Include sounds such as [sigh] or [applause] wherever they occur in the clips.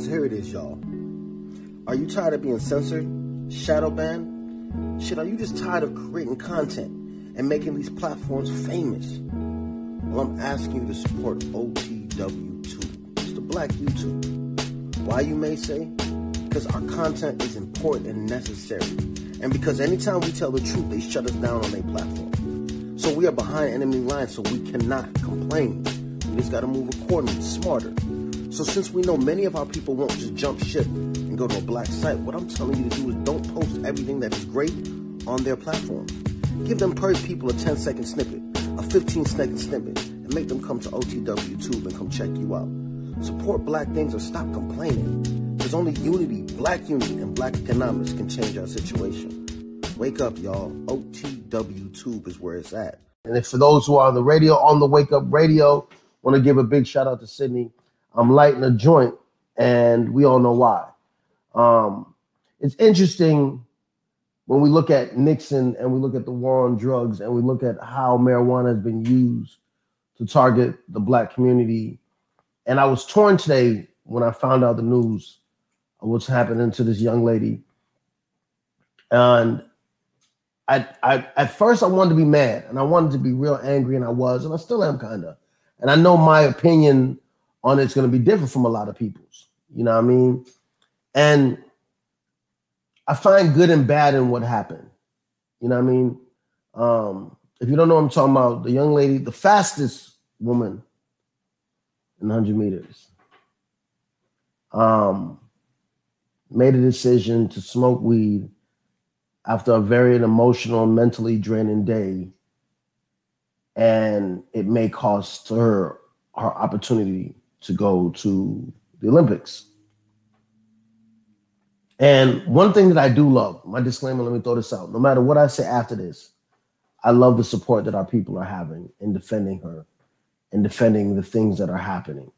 So here it is, y'all. Are you tired of being censored, shadow banned? Shit, are you just tired of creating content and making these platforms famous? Well, I'm asking you to support OTW Tube. It's the black YouTube. Why, you may say? Because our content is important and necessary. And because anytime we tell the truth, they shut us down on their platform. So we are behind enemy lines, so we cannot complain. We just gotta move accordingly, smarter. So since we know many of our people won't just jump ship and go to a black site, what I'm telling you to do is don't post everything that is great on their platform. Give them per people a 10 second snippet, a 15 second snippet, and make them come to OTW Tube and come check you out. Support black things or stop complaining. There's only unity, black unity, and black economics can change our situation. Wake up, y'all. OTW Tube is where it's at. And for those who are on the radio, on the Wake Up Radio, want to give a big shout out to Sydney. I'm lighting a joint, and we all know why. Um, it's interesting when we look at Nixon and we look at the war on drugs and we look at how marijuana has been used to target the black community. And I was torn today when I found out the news of what's happening to this young lady. And I, I at first I wanted to be mad and I wanted to be real angry, and I was, and I still am kind of. And I know my opinion on it's going to be different from a lot of people's. You know what I mean? And I find good and bad in what happened. You know what I mean? Um, if you don't know what I'm talking about, the young lady, the fastest woman in 100 meters, um, made a decision to smoke weed after a very emotional, mentally draining day. And it may cost her her opportunity to go to the Olympics. And one thing that I do love, my disclaimer, let me throw this out. No matter what I say after this, I love the support that our people are having in defending her and defending the things that are happening.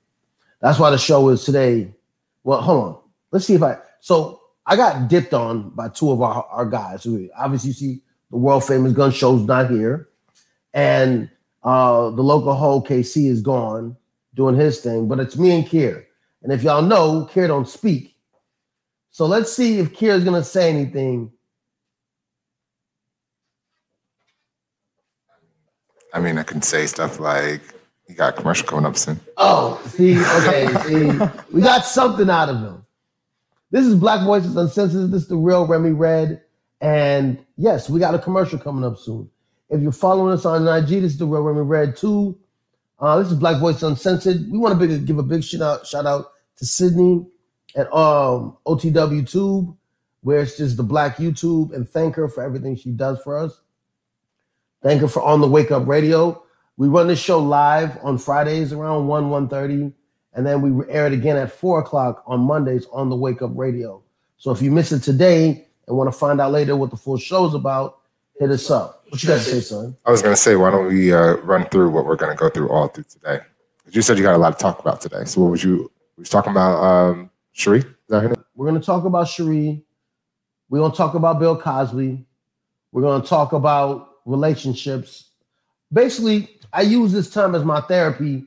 That's why the show is today. Well, hold on. Let's see if I. So I got dipped on by two of our, our guys. Obviously you see the world famous gun show's not here, and uh, the local hoe KC is gone doing his thing. But it's me and Kier. And if y'all know, Kier don't speak. So let's see if Kier is gonna say anything. I mean, I can say stuff like, "You got a commercial coming up soon." Oh, see, okay, see, we got something out of him. This is Black Voices Uncensored. This is the real Remy Red, and yes, we got a commercial coming up soon. If you're following us on IG, this is the real Remy Red too. Uh, this is Black Voice Uncensored. We want to give a big shout out, shout out to Sydney at um, OTW Tube, where it's just the Black YouTube, and thank her for everything she does for us. Thank her for on the Wake Up Radio. We run this show live on Fridays around 1, 1.30, and then we air it again at 4 o'clock on Mondays on the Wake Up Radio. So if you miss it today and want to find out later what the full show is about, hit us up. What you got to say, son? I was going to say, why don't we uh, run through what we're going to go through all through today? 'Cause You said you got a lot to talk about today. So what was you? We was talking about um, Cherie. Is that? We're going to talk about Cherie. We're going to talk about Bill Cosby. We're going to talk about relationships. Basically, I use this time as my therapy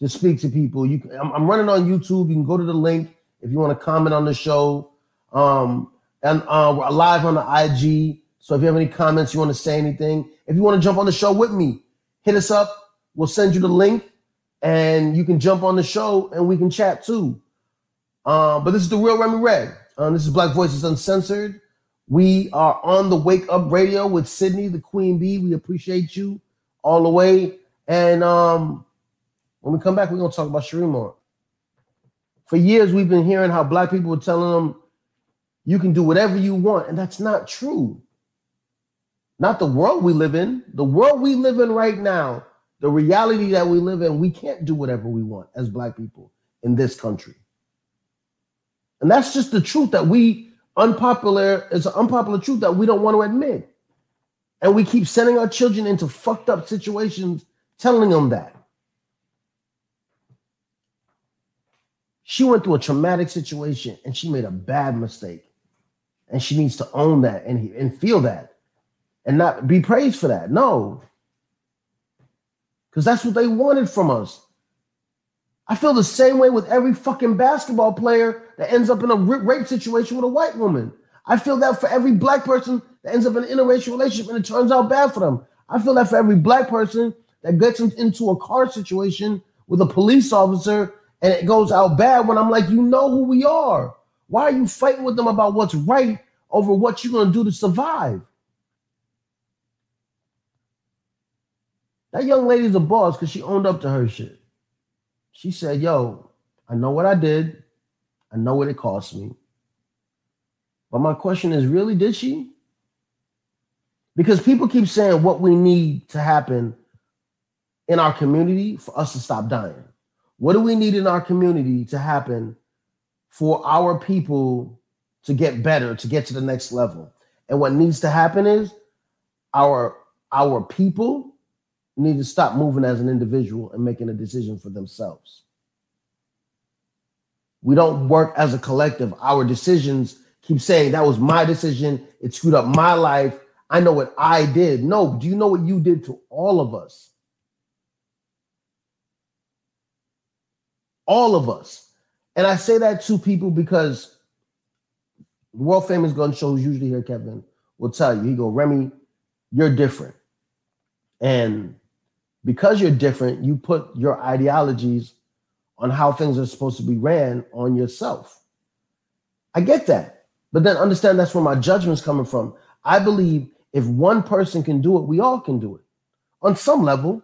to speak to people. You, can, I'm, I'm running on YouTube. You can go to the link if you want to comment on the show. Um, and uh, we're live on the IG. So if you have any comments, you want to say anything, if you want to jump on the show with me, hit us up. We'll send you the link, and you can jump on the show, and we can chat too. Um, but this is the real Remy Red. Um, this is Black Voices Uncensored. We are on the Wake Up Radio with Sydney, the Queen Bee. We appreciate you all the way. And um, when we come back, we're gonna talk about Cherie more. For years, we've been hearing how black people were telling them you can do whatever you want, and that's not true. Not the world we live in. The world we live in right now, the reality that we live in, we can't do whatever we want as black people in this country. And that's just the truth that we unpopular is an unpopular truth that we don't want to admit. And we keep sending our children into fucked up situations, telling them that. She went through a traumatic situation and she made a bad mistake. And she needs to own that and, and feel that and not be praised for that. No. Because that's what they wanted from us. I feel the same way with every fucking basketball player that ends up in a rape situation with a white woman. I feel that for every black person that ends up in an interracial relationship and it turns out bad for them. I feel that for every black person that gets into a car situation with a police officer and it goes out bad when I'm like, you know who we are. Why are you fighting with them about what's right over what you're going to do to survive? That young lady's a boss because she owned up to her shit. She said, Yo, I know what I did. I know what it cost me. But my question is really, did she? Because people keep saying what we need to happen in our community for us to stop dying. What do we need in our community to happen for our people to get better, to get to the next level? And what needs to happen is our our people need to stop moving as an individual and making a decision for themselves. We don't work as a collective. Our decisions keep saying that was my decision. It screwed up my life. I know what I did. No, do you know what you did to all of us? All of us. And I say that to people because the world famous gun shows usually here, Kevin, will tell you, he go, Remy, you're different. And because you're different, you put your ideologies on how things are supposed to be ran on yourself. I get that. But then understand that's where my judgment's coming from. I believe if one person can do it, we all can do it. On some level,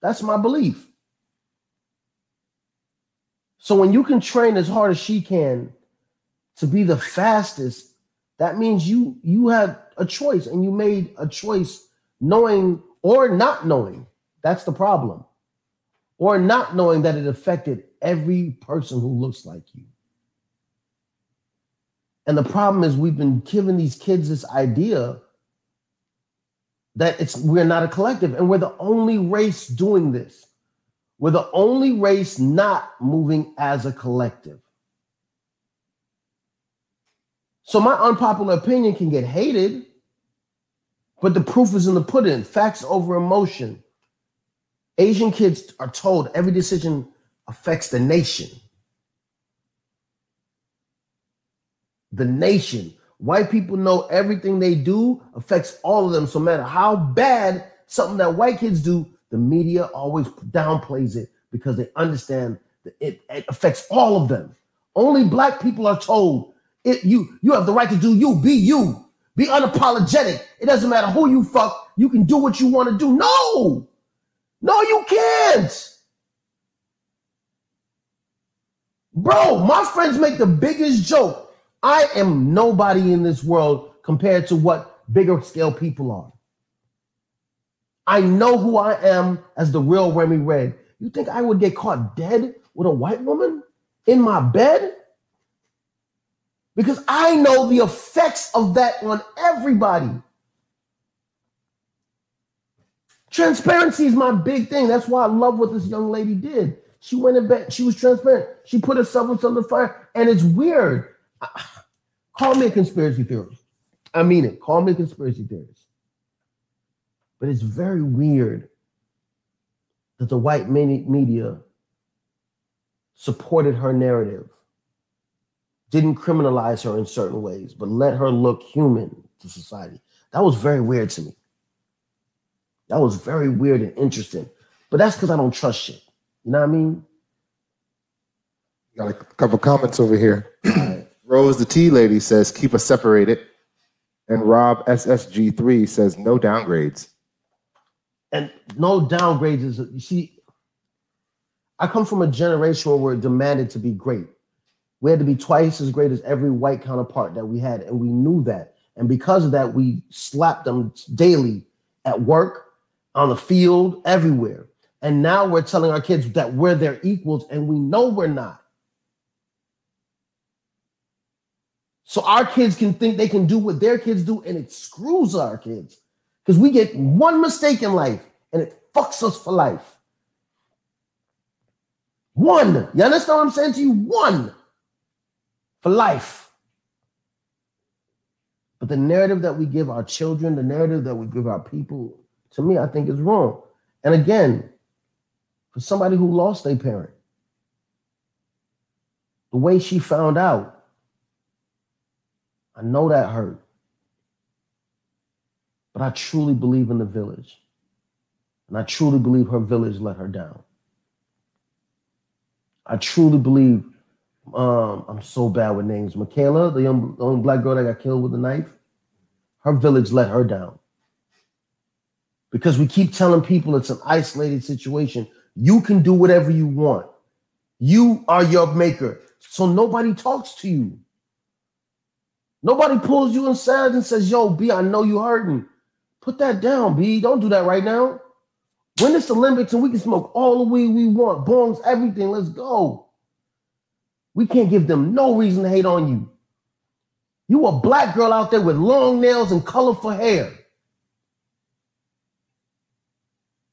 that's my belief. So when you can train as hard as she can to be the fastest, that means you you had a choice and you made a choice knowing or not knowing. That's the problem. Or not knowing that it affected every person who looks like you. And the problem is we've been giving these kids this idea that it's we're not a collective and we're the only race doing this. We're the only race not moving as a collective. So my unpopular opinion can get hated, but the proof is in the pudding. Facts over emotion. Asian kids are told every decision affects the nation. The nation. White people know everything they do affects all of them. So, no matter how bad something that white kids do, the media always downplays it because they understand that it, it affects all of them. Only black people are told it, you you have the right to do you, be you. Be unapologetic. It doesn't matter who you fuck. You can do what you want to do. No, no, you can't. Bro, my friends make the biggest joke. I am nobody in this world compared to what bigger scale people are. I know who I am as the real Remy Red. You think I would get caught dead with a white woman in my bed? Because I know the effects of that on everybody. Transparency is my big thing. That's why I love what this young lady did. She went in bed, she was transparent. She put herself on the fire, and it's weird. Call me a conspiracy theorist. I mean it. Call me a conspiracy theorist. But it's very weird that the white media supported her narrative didn't criminalize her in certain ways, but let her look human to society. That was very weird to me. That was very weird and interesting. But that's because I don't trust shit. You know what I mean? Got a couple comments over here. [clears throat] Rose the Tea Lady says, keep us separated. And Rob SSG3 says, no downgrades. And no downgrades is, you see, I come from a generation where we're demanded to be great. We had to be twice as great as every white counterpart that we had, and we knew that. And because of that, we slapped them daily at work, on the field, everywhere. And now we're telling our kids that we're their equals, and we know we're not. So our kids can think they can do what their kids do, and it screws our kids because we get one mistake in life and it fucks us for life. One. You understand what I'm saying to you? One for life. But the narrative that we give our children, the narrative that we give our people, to me, I think is wrong. And again, for somebody who lost a parent, the way she found out, I know that hurt. But I truly believe in the village. And I truly believe her village let her down. I truly believe um, I'm so bad with names. Michaela, the young, young black girl that got killed with a knife, her village let her down. Because we keep telling people it's an isolated situation. You can do whatever you want. You are your maker. So nobody talks to you. Nobody pulls you inside and says, Yo, B, I know you hurting. Put that down, B. Don't do that right now. When it's Olympics and we can smoke all the weed we want, bongs, everything, let's go. We can't give them no reason to hate on you. You a black girl out there with long nails and colorful hair.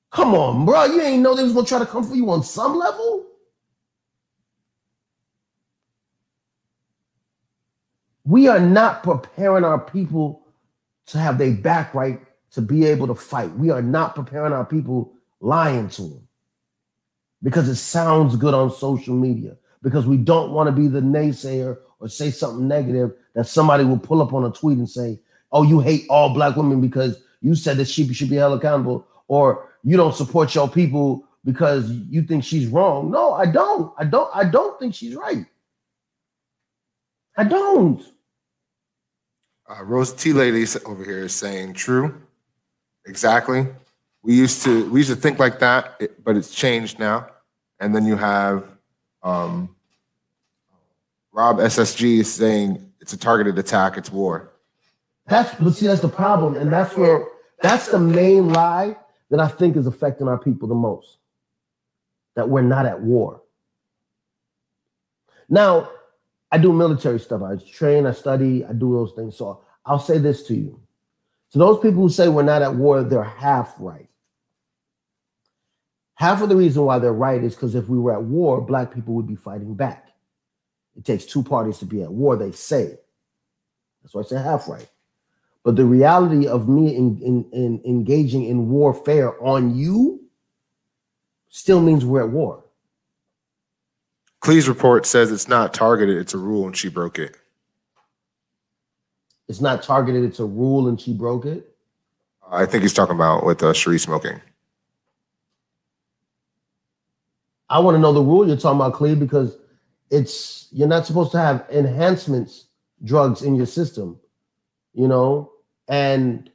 Come on, bro. You ain't know they was gonna try to come for you on some level. We are not preparing our people to have their back right to be able to fight. We are not preparing our people lying to them because it sounds good on social media, because we don't want to be the naysayer or say something negative that somebody will pull up on a tweet and say, Oh, you hate all black women because you said that she should be held accountable, or you don't support your people because you think she's wrong. No, I don't. I don't. I don't think she's right. I don't. Uh, Rose T Lady over here is saying true. Exactly. We used to we used to think like that, but it's changed now. And then you have um, Rob SSG is saying it's a targeted attack. It's war. That's but see that's the problem, and that's where that's the main lie that I think is affecting our people the most. That we're not at war. Now, I do military stuff. I train, I study, I do those things. So I'll say this to you. To those people who say we're not at war, they're half right. Half of the reason why they're right is because if we were at war, black people would be fighting back. It takes two parties to be at war, they say. That's why I say half right. But the reality of me in, in, in engaging in warfare on you still means we're at war. Clee's report says it's not targeted, it's a rule, and she broke it. It's not targeted, it's a rule, and she broke it. I think he's talking about with uh, Cherie smoking. I want to know the rule you're talking about, Clee, because it's you're not supposed to have enhancements drugs in your system, you know. And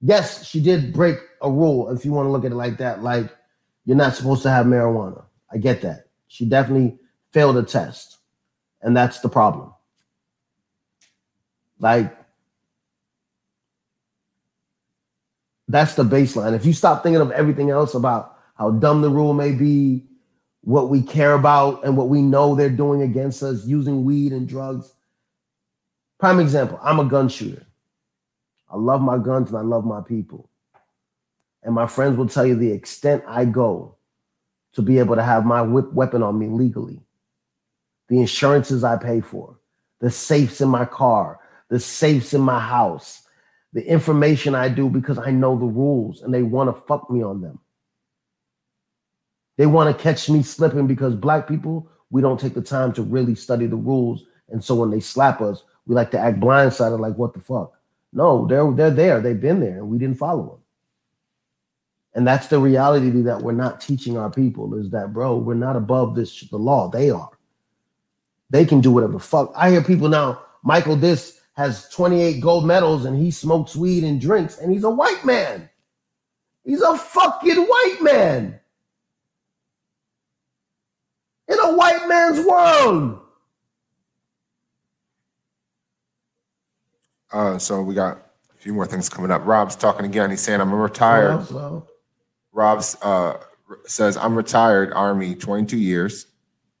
yes, she did break a rule. If you want to look at it like that, like you're not supposed to have marijuana. I get that. She definitely failed a test, and that's the problem. Like, that's the baseline. If you stop thinking of everything else about how dumb the rule may be, what we care about, and what we know they're doing against us using weed and drugs. Prime example I'm a gun shooter. I love my guns and I love my people. And my friends will tell you the extent I go to be able to have my whip weapon on me legally, the insurances I pay for, the safes in my car, the safes in my house, the information I do because I know the rules and they want to fuck me on them. They want to catch me slipping because black people, we don't take the time to really study the rules. And so when they slap us, we like to act blindsided like, what the fuck? No, they're they're there. They've been there, and we didn't follow them. And that's the reality that we're not teaching our people is that, bro, we're not above this the law. They are. They can do whatever fuck. I hear people now. Michael this has 28 gold medals and he smokes weed and drinks, and he's a white man. He's a fucking white man. In a white man's world. Uh, so we got a few more things coming up. Rob's talking again. He's saying, I'm retired. Rob's uh, says, I'm retired Army 22 years.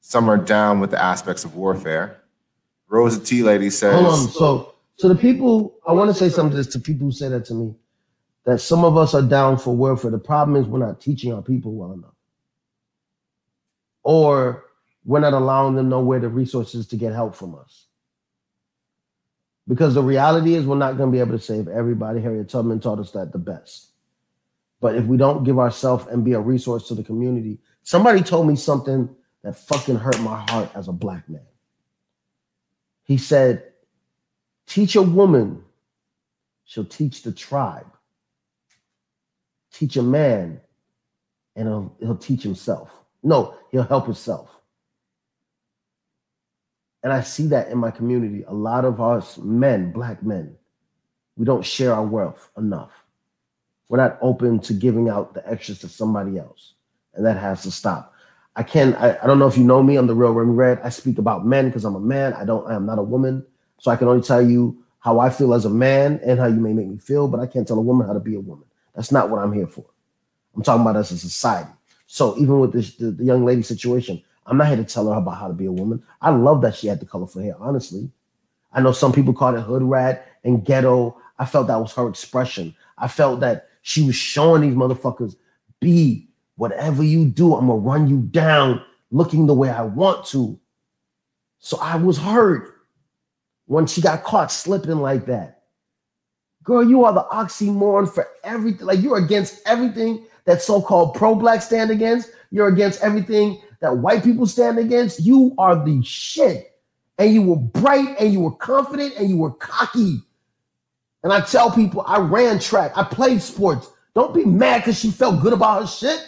Some are down with the aspects of warfare. Rosa T Lady says, Hold on. So, so the people, I want to say something to people who say that to me, that some of us are down for warfare. The problem is we're not teaching our people well enough. Or we're not allowing them know where the resources to get help from us. Because the reality is, we're not going to be able to save everybody. Harriet Tubman taught us that the best. But if we don't give ourselves and be a resource to the community, somebody told me something that fucking hurt my heart as a black man. He said, Teach a woman, she'll teach the tribe. Teach a man, and he'll, he'll teach himself. No, he'll help himself. And I see that in my community. A lot of us men, black men, we don't share our wealth enough. We're not open to giving out the extras to somebody else. And that has to stop. I can I, I don't know if you know me, I'm the real Red. I speak about men because I'm a man. I don't I am not a woman. So I can only tell you how I feel as a man and how you may make me feel, but I can't tell a woman how to be a woman. That's not what I'm here for. I'm talking about us as a society. So even with this the, the young lady situation, I'm not here to tell her about how to be a woman. I love that she had the colorful hair, honestly. I know some people called it hood rat and ghetto. I felt that was her expression. I felt that she was showing these motherfuckers, be whatever you do, I'm gonna run you down looking the way I want to. So I was hurt when she got caught slipping like that. Girl, you are the oxymoron for everything. Like you're against everything that so-called pro-black stand against. You're against everything that white people stand against. You are the shit. And you were bright and you were confident and you were cocky. And I tell people I ran track, I played sports. Don't be mad because she felt good about her shit.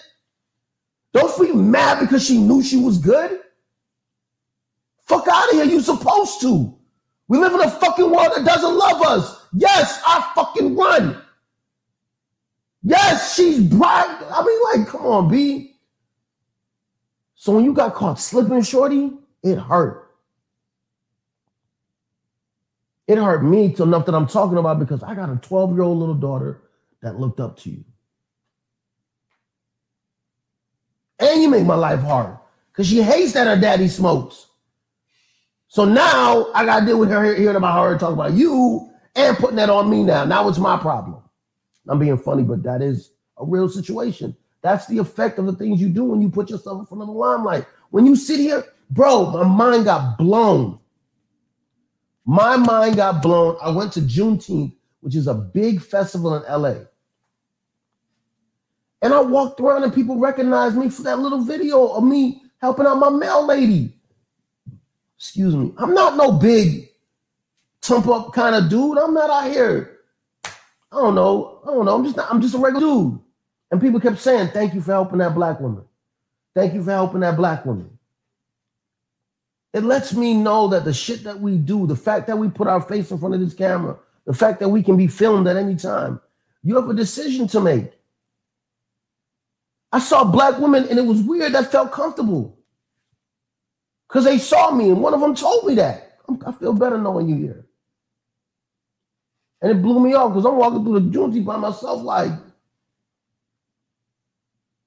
Don't be mad because she knew she was good. Fuck out of here. You supposed to. We live in a fucking world that doesn't love us. Yes, I fucking run. Yes, she's bright. I mean, like, come on, B. So when you got caught slipping, shorty, it hurt. It hurt me to enough that I'm talking about because I got a 12 year old little daughter that looked up to you. And you make my life hard because she hates that her daddy smokes. So now I got to deal with her hearing about her talking about you and putting that on me now. Now it's my problem. I'm being funny, but that is a real situation. That's the effect of the things you do when you put yourself in front of the limelight. When you sit here, bro, my mind got blown. My mind got blown. I went to Juneteenth, which is a big festival in LA. And I walked around and people recognized me for that little video of me helping out my mail lady. Excuse me. I'm not no big tump up kind of dude. I'm not out here. I don't know. I don't know. I'm just not, I'm just a regular dude. And people kept saying, Thank you for helping that black woman. Thank you for helping that black woman. It lets me know that the shit that we do, the fact that we put our face in front of this camera, the fact that we can be filmed at any time, you have a decision to make. I saw black women and it was weird. That felt comfortable because they saw me and one of them told me that. I feel better knowing you here. And it blew me off because I'm walking through the Juneteenth by myself, like,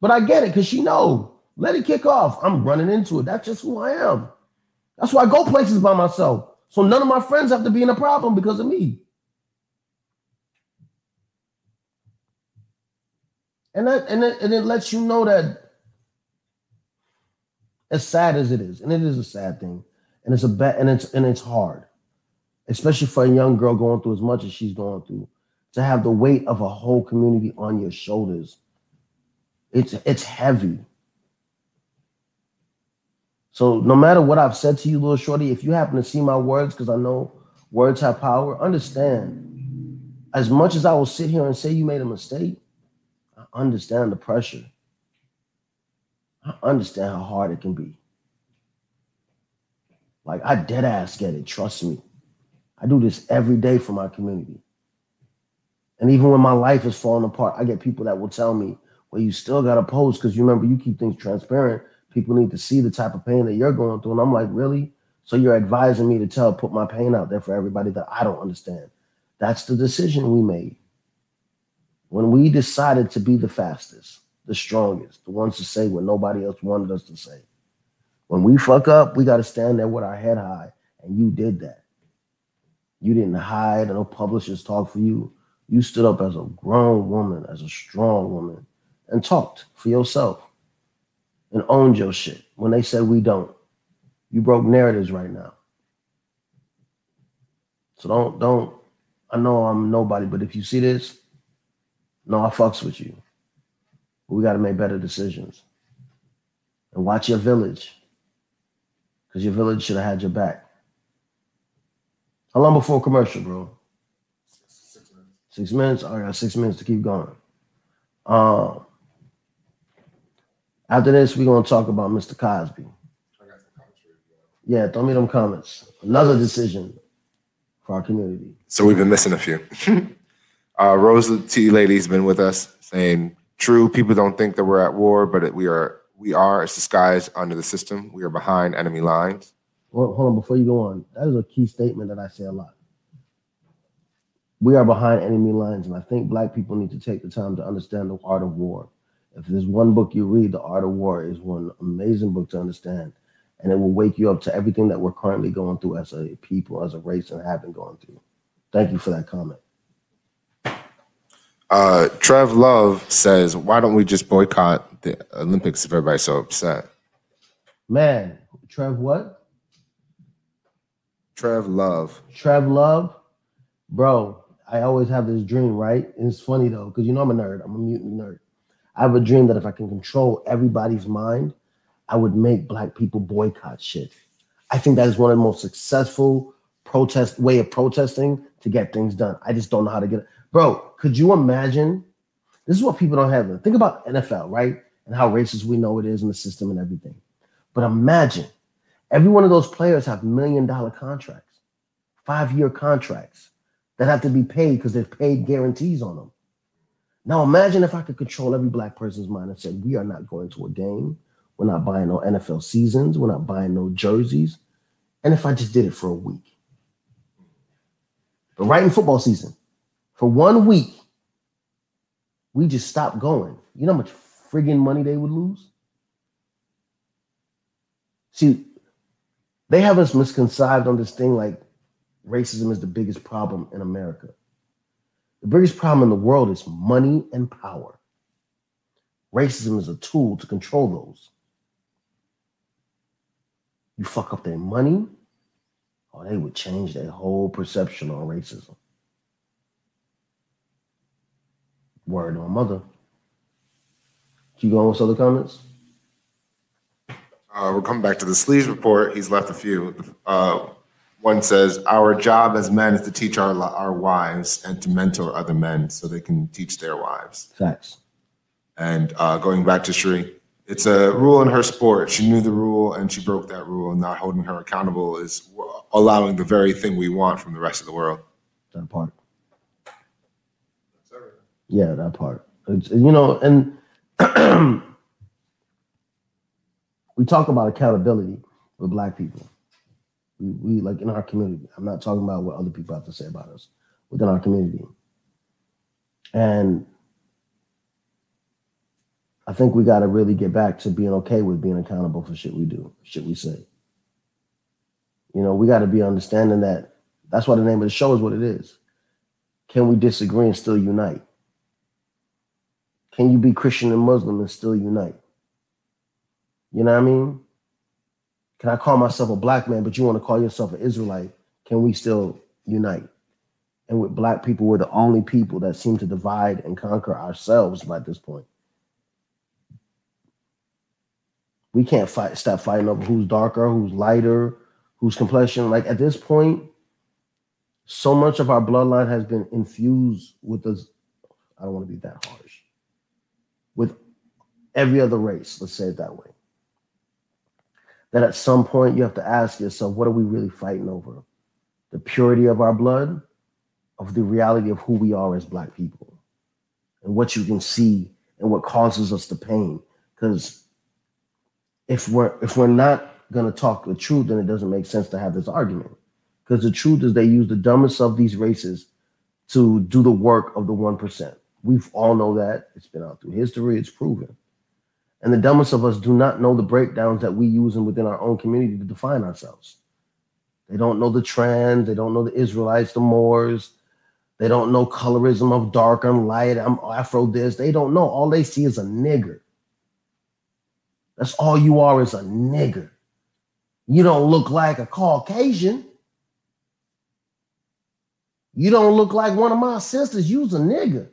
but I get it because she know. Let it kick off. I'm running into it. That's just who I am. That's why I go places by myself. So none of my friends have to be in a problem because of me. And that and it, and it lets you know that as sad as it is, and it is a sad thing, and it's a bad and it's and it's hard, especially for a young girl going through as much as she's going through, to have the weight of a whole community on your shoulders. It's it's heavy. So no matter what I've said to you, little shorty, if you happen to see my words, because I know words have power, understand. As much as I will sit here and say you made a mistake, I understand the pressure. I understand how hard it can be. Like I dead ass get it. Trust me. I do this every day for my community. And even when my life is falling apart, I get people that will tell me, well, you still got to post because you remember you keep things transparent. People need to see the type of pain that you're going through. And I'm like, really? So you're advising me to tell, put my pain out there for everybody that I don't understand. That's the decision we made when we decided to be the fastest, the strongest, the ones to say what nobody else wanted us to say. When we fuck up, we got to stand there with our head high. And you did that. You didn't hide no publishers talk for you. You stood up as a grown woman, as a strong woman, and talked for yourself and owned your shit when they said we don't. You broke narratives right now. So don't, don't, I know I'm nobody, but if you see this, no, I fucks with you. We got to make better decisions. And watch your village. Because your village should have had your back. How long before commercial, bro? Six minutes. Six minutes? I got six minutes to keep going. Um, after this, we're going to talk about Mr. Cosby. I got some comments. Yeah, throw me them comments. Another decision for our community. So we've been missing a few. [laughs] uh, Rose T. Lady's been with us saying, "True, people don't think that we're at war, but it, we are. We are. It's disguised under the system. We are behind enemy lines." Well, hold on, before you go on, that is a key statement that I say a lot. We are behind enemy lines, and I think black people need to take the time to understand the art of war. If there's one book you read, The Art of War is one amazing book to understand, and it will wake you up to everything that we're currently going through as a people, as a race, and have been going through. Thank you for that comment. Uh, Trev Love says, "Why don't we just boycott the Olympics if everybody's so upset?" Man, Trev, what? Trev Love. Trev Love, bro, I always have this dream, right? And it's funny though, because you know I'm a nerd. I'm a mutant nerd. I have a dream that if I can control everybody's mind, I would make black people boycott shit. I think that is one of the most successful protest way of protesting to get things done. I just don't know how to get it. Bro, could you imagine? This is what people don't have. Think about NFL, right? And how racist we know it is in the system and everything. But imagine every one of those players have million dollar contracts, five year contracts that have to be paid because they're paid guarantees on them. Now imagine if I could control every black person's mind and said, we are not going to a game. We're not buying no NFL seasons. We're not buying no jerseys. And if I just did it for a week. But right in football season, for one week, we just stopped going. You know how much friggin' money they would lose? See, they have us misconceived on this thing like racism is the biggest problem in America. The biggest problem in the world is money and power. Racism is a tool to control those. You fuck up their money, or they would change their whole perception on racism. Word on mother. Keep going with other comments. Uh, we're coming back to the Sleeves report. He's left a few. Uh, one says, "Our job as men is to teach our our wives and to mentor other men so they can teach their wives." Facts. And uh, going back to Shri, it's a rule in her sport. She knew the rule and she broke that rule. Not holding her accountable is allowing the very thing we want from the rest of the world. That part. Yeah, that part. It's, you know, and [clears throat] we talk about accountability with black people. We, we like in our community. I'm not talking about what other people have to say about us within our community. And I think we got to really get back to being okay with being accountable for shit we do, shit we say. You know, we got to be understanding that that's why the name of the show is what it is. Can we disagree and still unite? Can you be Christian and Muslim and still unite? You know what I mean? Can I call myself a black man, but you want to call yourself an Israelite? Can we still unite? And with black people, we're the only people that seem to divide and conquer ourselves by this point. We can't fight, stop fighting over who's darker, who's lighter, whose complexion. Like at this point, so much of our bloodline has been infused with us. I don't want to be that harsh. With every other race, let's say it that way that at some point you have to ask yourself, what are we really fighting over? The purity of our blood, of the reality of who we are as Black people, and what you can see and what causes us the pain. Because if we're if we're not gonna talk the truth, then it doesn't make sense to have this argument. Because the truth is they use the dumbest of these races to do the work of the one percent. We've all know that. It's been out through history, it's proven. And the dumbest of us do not know the breakdowns that we use within our own community to define ourselves. They don't know the trans, they don't know the Israelites, the Moors, they don't know colorism of dark and light. I'm Afro this. They don't know. All they see is a nigger. That's all you are is a nigger. You don't look like a Caucasian. You don't look like one of my sisters. You's a nigger.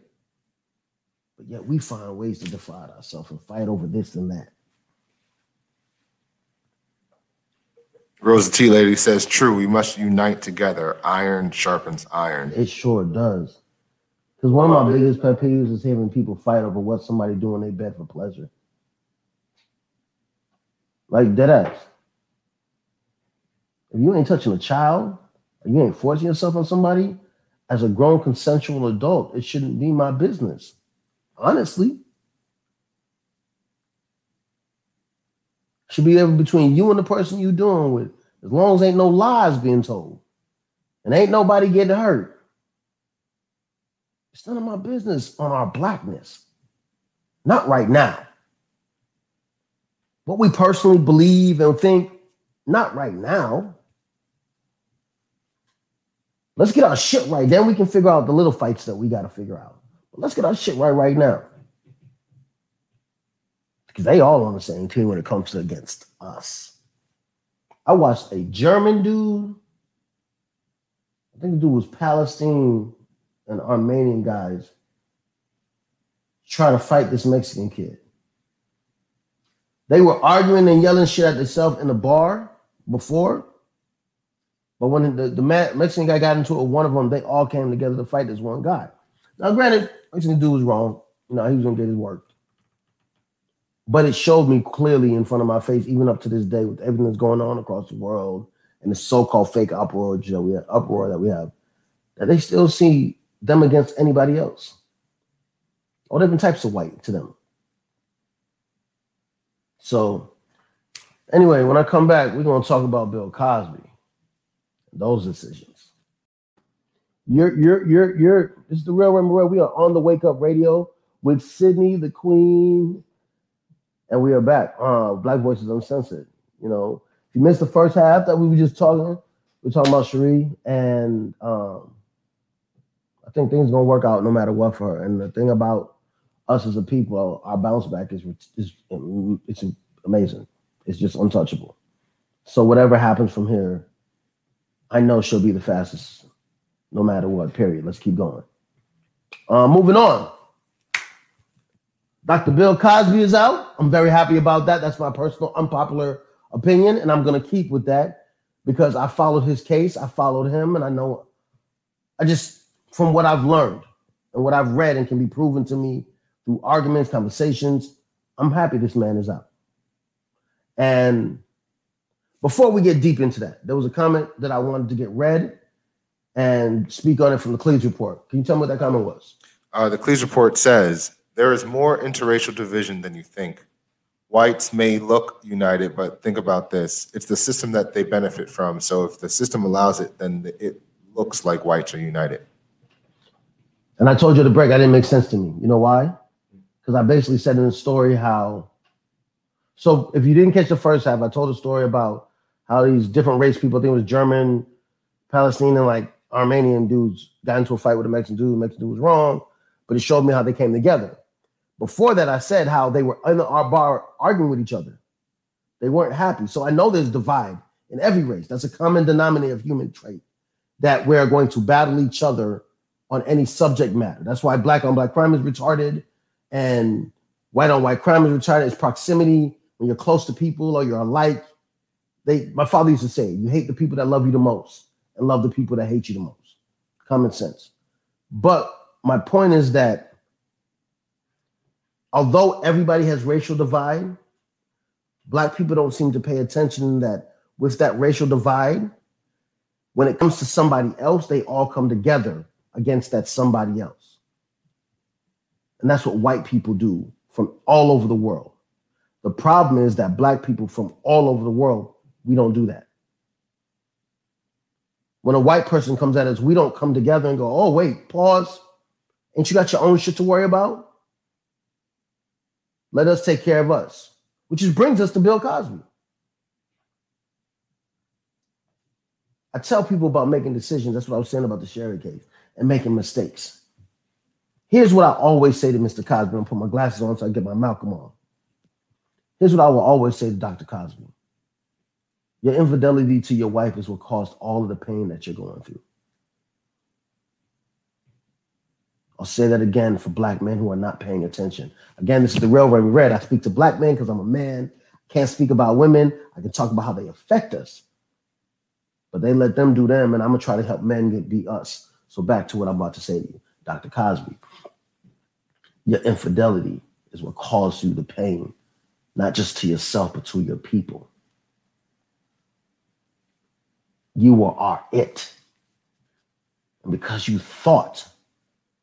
But yet we find ways to divide ourselves and fight over this and that. Rosa T Lady says, true, we must unite together. Iron sharpens iron. It sure does. Because one of my biggest pet peeves is hearing people fight over what somebody do in their bed for pleasure. Like dead ass. If you ain't touching a child, or you ain't forcing yourself on somebody, as a grown consensual adult, it shouldn't be my business. Honestly. Should be ever between you and the person you doing with, as long as ain't no lies being told. And ain't nobody getting hurt. It's none of my business on our blackness. Not right now. What we personally believe and think, not right now. Let's get our shit right. Then we can figure out the little fights that we got to figure out. Let's get our shit right right now. Because they all on the same team when it comes to against us. I watched a German dude. I think the dude was Palestine and Armenian guys try to fight this Mexican kid. They were arguing and yelling shit at themselves in the bar before. But when the, the Mexican guy got into it one of them, they all came together to fight this one guy. Now, granted, Mexican dude was wrong. You know, he was gonna get his work. But it showed me clearly in front of my face, even up to this day, with everything that's going on across the world and the so-called fake uproar that we have, uproar that we have, that they still see them against anybody else. All different types of white to them. So, anyway, when I come back, we're gonna talk about Bill Cosby, those decisions. You're you're you're you're this is the real Remy Red We are on the Wake Up Radio with Sydney the Queen, and we are back. Uh, Black Voices Uncensored. You know, if you missed the first half that we were just talking, we are talking about Cherie, and um, I think things gonna work out no matter what for her. And the thing about us as a people, our bounce back is is it's amazing. It's just untouchable. So whatever happens from here, I know she'll be the fastest, no matter what. Period. Let's keep going. Uh, moving on. Dr. Bill Cosby is out. I'm very happy about that. That's my personal unpopular opinion, and I'm going to keep with that because I followed his case. I followed him, and I know. I just from what I've learned and what I've read and can be proven to me through arguments, conversations. I'm happy this man is out. And before we get deep into that, there was a comment that I wanted to get read and speak on it from the Cleves report. Can you tell me what that comment was? Uh, the Cleves report says there is more interracial division than you think. Whites may look united, but think about this it's the system that they benefit from. So if the system allows it, then it looks like whites are united. And I told you the break, that didn't make sense to me. You know why? because I basically said in the story how. So if you didn't catch the first half, I told a story about how these different race people, I think it was German, Palestinian, like Armenian dudes, got into a fight with a Mexican dude. The Mexican dude was wrong, but it showed me how they came together. Before that, I said how they were in our bar arguing with each other. They weren't happy. So I know there's divide in every race. That's a common denominator of human trait that we're going to battle each other on any subject matter. That's why black on black crime is retarded and white on white crime is retarded. It's proximity when you're close to people or you're alike. They, my father used to say, you hate the people that love you the most and love the people that hate you the most. Common sense. But my point is that although everybody has racial divide, black people don't seem to pay attention that with that racial divide, when it comes to somebody else, they all come together against that somebody else. And that's what white people do from all over the world. The problem is that black people from all over the world, we don't do that. When a white person comes at us, we don't come together and go, oh, wait, pause. Ain't you got your own shit to worry about? Let us take care of us, which just brings us to Bill Cosby. I tell people about making decisions. That's what I was saying about the Sherry case and making mistakes. Here's what I always say to Mr. Cosby. and put my glasses on so I get my Malcolm on. Here's what I will always say to Dr. Cosby. Your infidelity to your wife is what caused all of the pain that you're going through. I'll say that again for black men who are not paying attention. Again, this is the real Remy Red. I speak to black men because I'm a man. Can't speak about women. I can talk about how they affect us. But they let them do them, and I'm gonna try to help men get be us. So back to what I'm about to say to you, Dr. Cosby. Your infidelity is what caused you the pain, not just to yourself, but to your people. You are it. And because you thought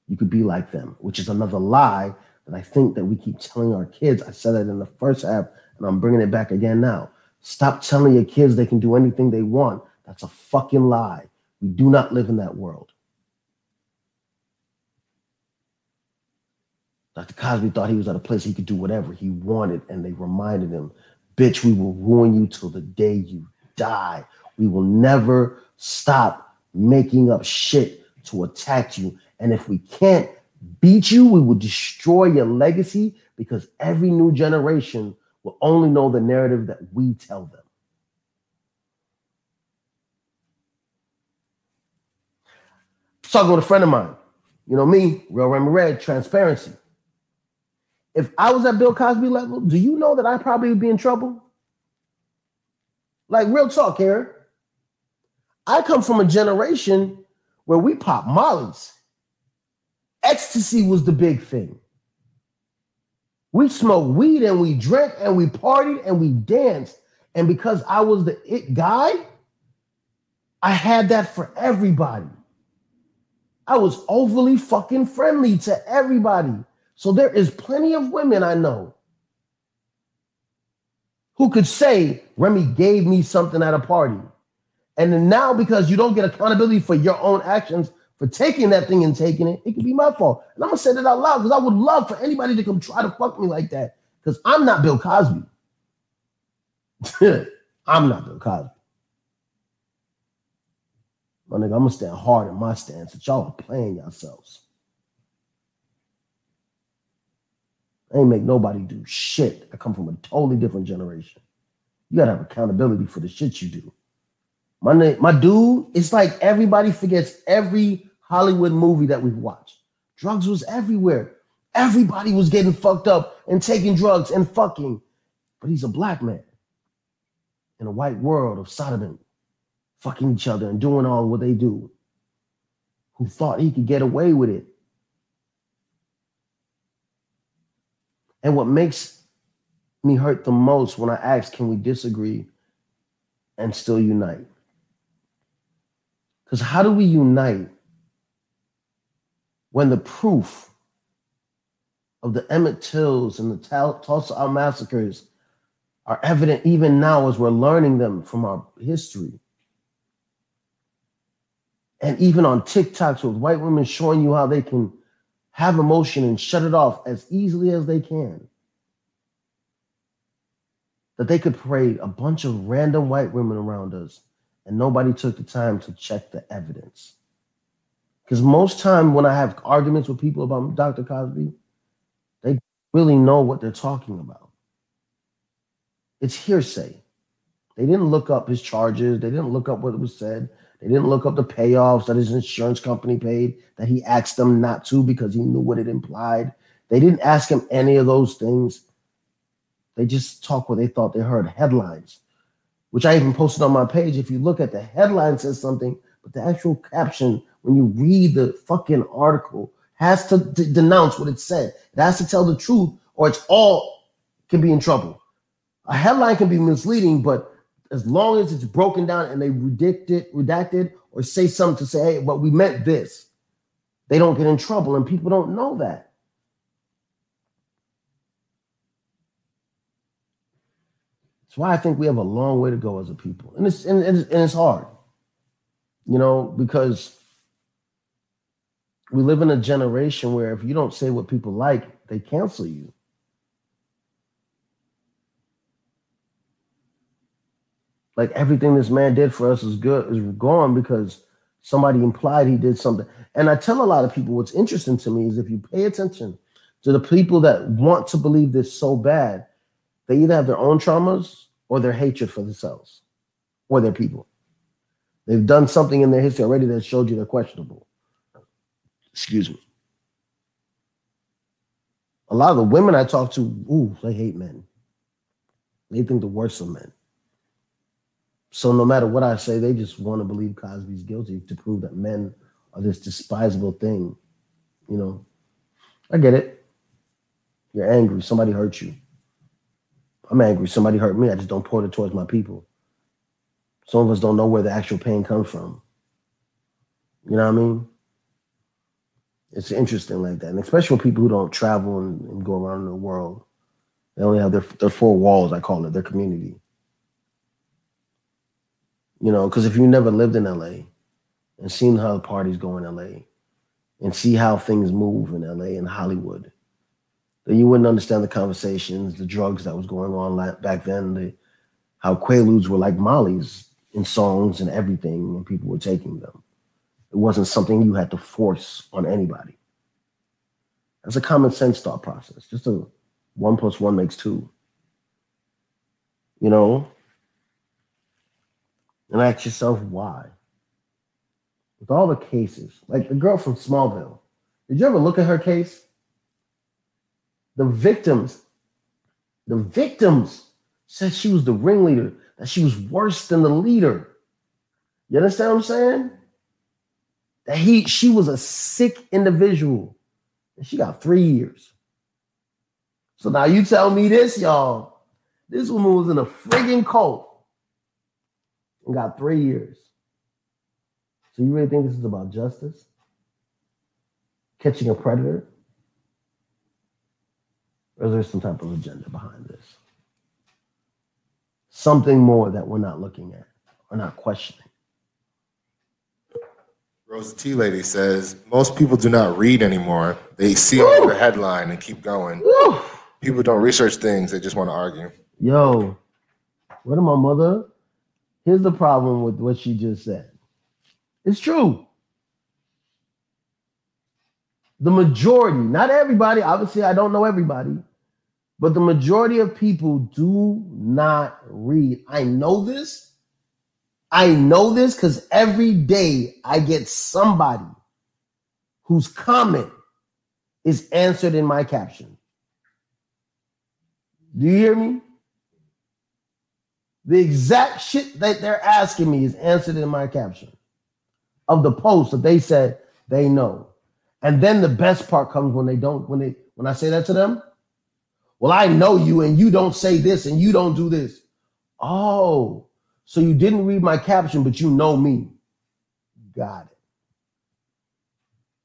you could be like them, which is another lie that I think that we keep telling our kids. I said that in the first half, and I'm bringing it back again now. Stop telling your kids they can do anything they want. That's a fucking lie. We do not live in that world. Dr. Cosby thought he was at a place he could do whatever he wanted, and they reminded him, bitch, we will ruin you till the day you die. We will never stop making up shit to attack you. And if we can't beat you, we will destroy your legacy because every new generation will only know the narrative that we tell them. talking with a friend of mine. You know me, real Red, transparency. If I was at Bill Cosby level, do you know that I probably be in trouble? Like real talk here. I come from a generation where we pop mollies. Ecstasy was the big thing. We smoked weed and we drank and we partied and we danced. And because I was the it guy, I had that for everybody. I was overly fucking friendly to everybody. So there is plenty of women I know who could say Remy gave me something at a party. And then now, because you don't get accountability for your own actions for taking that thing and taking it, it could be my fault. And I'm gonna say that out loud because I would love for anybody to come try to fuck me like that. Because I'm not Bill Cosby. [laughs] I'm not Bill Cosby. My nigga, I'm gonna stand hard in my stance that y'all are playing yourselves. I ain't make nobody do shit. I come from a totally different generation. You gotta have accountability for the shit you do. My my dude, it's like everybody forgets every Hollywood movie that we've watched. Drugs was everywhere. Everybody was getting fucked up and taking drugs and fucking. But he's a black man in a white world of sodomy, fucking each other and doing all what they do. Who thought he could get away with it And what makes me hurt the most when I ask, can we disagree and still unite? Because how do we unite when the proof of the Emmett Tills and the Tulsa massacres are evident even now as we're learning them from our history? And even on TikToks with white women showing you how they can have emotion and shut it off as easily as they can. That they could parade a bunch of random white women around us and nobody took the time to check the evidence. Because most time when I have arguments with people about Dr. Cosby, they really know what they're talking about. It's hearsay. They didn't look up his charges. They didn't look up what was said. They didn't look up the payoffs that his insurance company paid that he asked them not to because he knew what it implied. They didn't ask him any of those things. They just talked what they thought they heard headlines, which I even posted on my page. If you look at the headline, says something, but the actual caption, when you read the fucking article, has to d- denounce what it said. It has to tell the truth, or it's all can be in trouble. A headline can be misleading, but as long as it's broken down and they redact it, redacted or say something to say, hey, but we meant this, they don't get in trouble, and people don't know that. That's why I think we have a long way to go as a people, and it's and, and it's hard, you know, because we live in a generation where if you don't say what people like, they cancel you. like everything this man did for us is good is gone because somebody implied he did something. And I tell a lot of people what's interesting to me is if you pay attention to the people that want to believe this so bad, they either have their own traumas or their hatred for themselves or their people. They've done something in their history already that showed you they're questionable. Excuse me. A lot of the women I talk to, ooh, they hate men. They think the worst of men. So no matter what I say, they just want to believe Cosby's guilty to prove that men are this despisable thing. You know, I get it. You're angry. Somebody hurt you. I'm angry. Somebody hurt me. I just don't point it towards my people. Some of us don't know where the actual pain comes from. You know what I mean? It's interesting like that. And especially for people who don't travel and, and go around the world. They only have their, their four walls, I call it, their community. You know, because if you never lived in LA and seen how the parties go in LA and see how things move in LA and Hollywood, you wouldn't understand the conversations, the drugs that was going on back then, the, how quaaludes were like mollies in songs and everything, and people were taking them. It wasn't something you had to force on anybody. That's a common sense thought process. Just a one plus one makes two. You know? And ask yourself why. With all the cases, like the girl from Smallville, did you ever look at her case? The victims, the victims said she was the ringleader, that she was worse than the leader. You understand what I'm saying? That he she was a sick individual. And she got three years. So now you tell me this, y'all. This woman was in a friggin' cult and got three years. So you really think this is about justice? Catching a predator? Or is there some type of agenda behind this? Something more that we're not looking at or not questioning. Rose T Lady says most people do not read anymore. They see on the headline and keep going. Woo. People don't research things, they just want to argue. Yo, what am my mother? Here's the problem with what she just said. It's true. The majority, not everybody, obviously, I don't know everybody, but the majority of people do not read. I know this. I know this because every day I get somebody whose comment is answered in my caption. Do you hear me? The exact shit that they're asking me is answered in my caption of the post that they said they know. And then the best part comes when they don't, when they when I say that to them. Well, I know you and you don't say this and you don't do this. Oh, so you didn't read my caption, but you know me. Got it.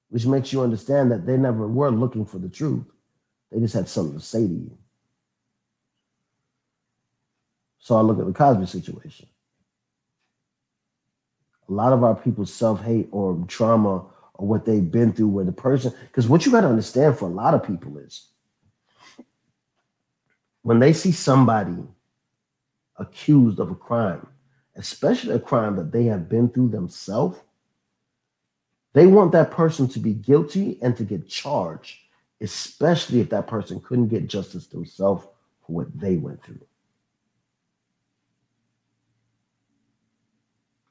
Which makes you understand that they never were looking for the truth. They just had something to say to you. So I look at the Cosby situation. A lot of our people's self hate or trauma or what they've been through, where the person, because what you got to understand for a lot of people is when they see somebody accused of a crime, especially a crime that they have been through themselves, they want that person to be guilty and to get charged, especially if that person couldn't get justice themselves for what they went through.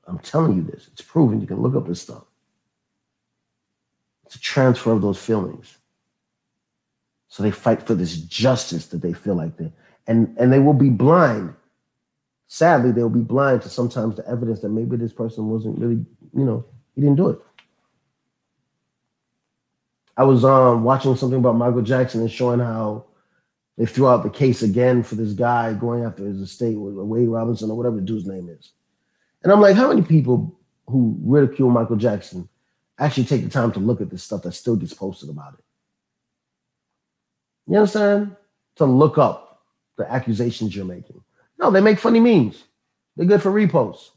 I'm telling you this. It's proven. You can look up this stuff. It's a transfer of those feelings. So they fight for this justice that they feel like they and and they will be blind. Sadly, they will be blind to sometimes the evidence that maybe this person wasn't really, you know, he didn't do it. I was um watching something about Michael Jackson and showing how they threw out the case again for this guy going after his estate with Wade Robinson or whatever the dude's name is. And I'm like, how many people who ridicule Michael Jackson actually take the time to look at this stuff that still gets posted about it? You understand? To look up the accusations you're making. No, they make funny memes. They're good for reposts.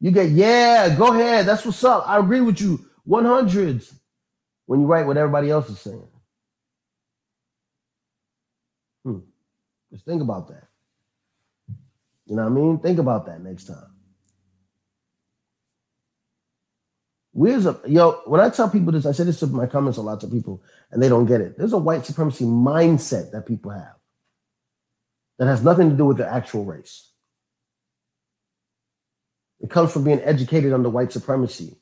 You get, yeah, go ahead. That's what's up. I agree with you. 100s. When you write what everybody else is saying. Hmm. Just think about that. You know what I mean? Think about that next time. Where's a yo? When I tell people this, I say this in my comments a lot to people, and they don't get it. There's a white supremacy mindset that people have that has nothing to do with their actual race. It comes from being educated under white supremacy.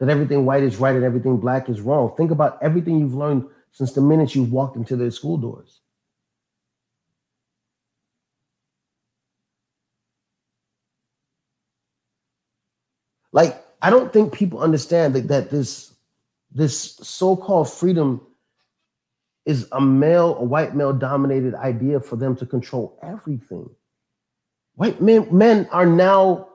That everything white is right and everything black is wrong. Think about everything you've learned since the minute you've walked into their school doors. Like, I don't think people understand that, that this this so-called freedom is a male, a white male dominated idea for them to control everything. White men men are now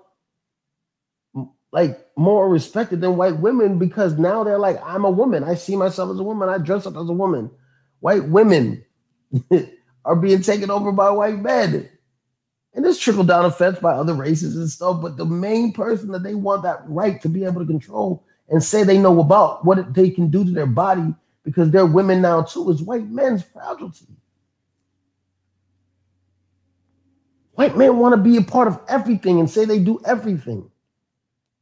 like more respected than white women because now they're like, I'm a woman. I see myself as a woman. I dress up as a woman. White women [laughs] are being taken over by white men. And there's trickle down effects by other races and stuff. But the main person that they want that right to be able to control and say they know about what they can do to their body because they're women now too is white men's fragility. White men want to be a part of everything and say they do everything.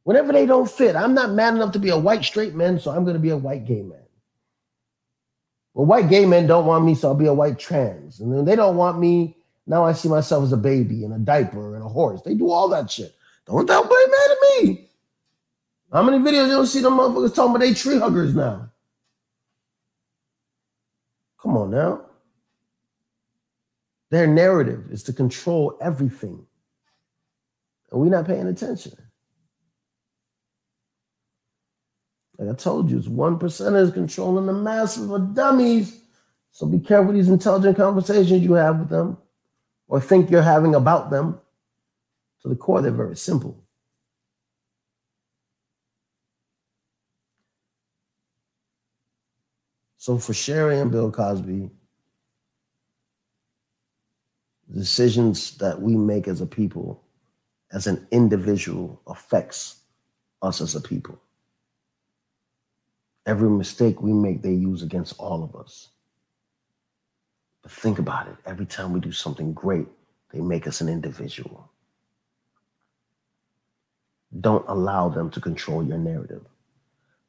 Whenever they don't fit, I'm not mad enough to be a white straight man, so I'm going to be a white gay man. Well, white gay men don't want me, so I'll be a white trans. And then they don't want me. Now I see myself as a baby and a diaper and a horse. They do all that shit. Don't that boy mad at me. How many videos you don't see them motherfuckers talking about they tree huggers now? Come on now. Their narrative is to control everything. And we're not paying attention. Like I told you, it's one percenters controlling the masses of dummies. So be careful these intelligent conversations you have with them or think you're having about them. To the core, they're very simple. So for Sha'Carri and Bill Cosby, decisions that we make as a people, as an individual, affects us as a people. Every mistake we make, they use against all of us. But think about it. Every time we do something great, they make us an individual. Don't allow them to control your narrative.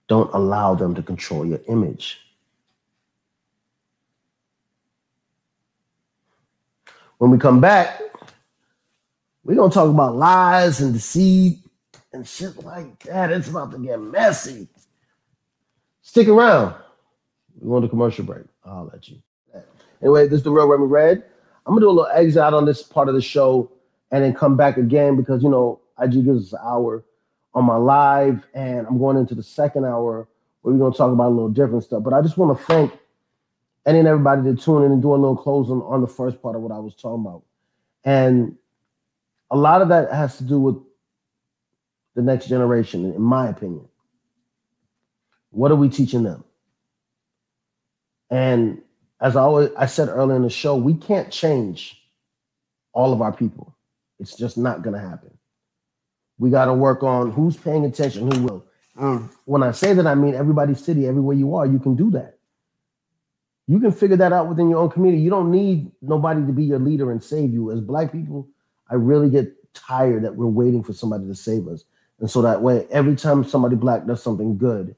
Don't allow them to control your image. When we come back, we're going to talk about lies and deceit and shit like that. It's about to get messy. Stick around. We want a commercial break. I'll let you. Anyway, this is the real Remy Red. I'm gonna do a little exit on this part of the show and then come back again because you know IG gives us an hour on my live, and I'm going into the second hour where we're gonna talk about a little different stuff. But I just want to thank any and everybody that tuned in and do a little closing on the first part of what I was talking about. And a lot of that has to do with the next generation, in my opinion. What are we teaching them? And as I always I said earlier in the show, we can't change all of our people. It's just not gonna happen. We got to work on who's paying attention, who will. Um, when I say that, I mean everybody's city, everywhere you are, you can do that. You can figure that out within your own community. You don't need nobody to be your leader and save you. As black people, I really get tired that we're waiting for somebody to save us. And so that way, every time somebody black does something good,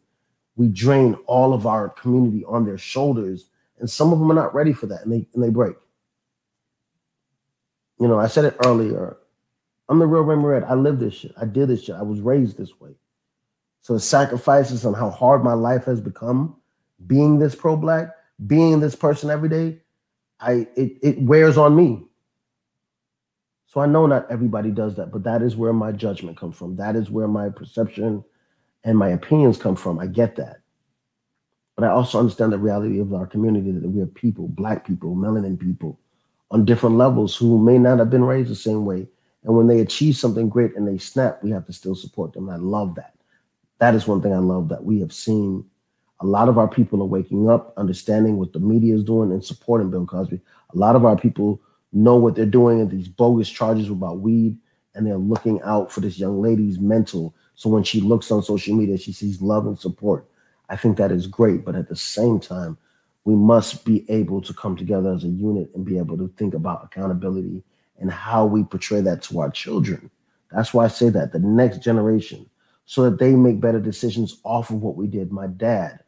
we drain all of our community on their shoulders, and some of them are not ready for that, and they and they break. You know, I said it earlier. I'm the real Remy Red. I live this shit. I did this shit. I was raised this way. So the sacrifices and how hard my life has become, being this pro-black, being this person every day, I it, it wears on me. So I know not everybody does that, but that is where my judgment comes from. That is where my perception and my opinions come from. I get that. But I also understand the reality of our community that we have people, black people, melanin people on different levels who may not have been raised the same way. And when they achieve something great and they snap, we have to still support them. I love that. That is one thing I love that we have seen. A lot of our people are waking up, understanding what the media is doing and supporting Bill Cosby. A lot of our people know what they're doing and these bogus charges about weed, and they're looking out for this young lady's mental so when she looks on social media, she sees love and support. I think that is great. But at the same time, we must be able to come together as a unit and be able to think about accountability and how we portray that to our children. That's why I say that the next generation, so that they make better decisions off of what we did. My dad,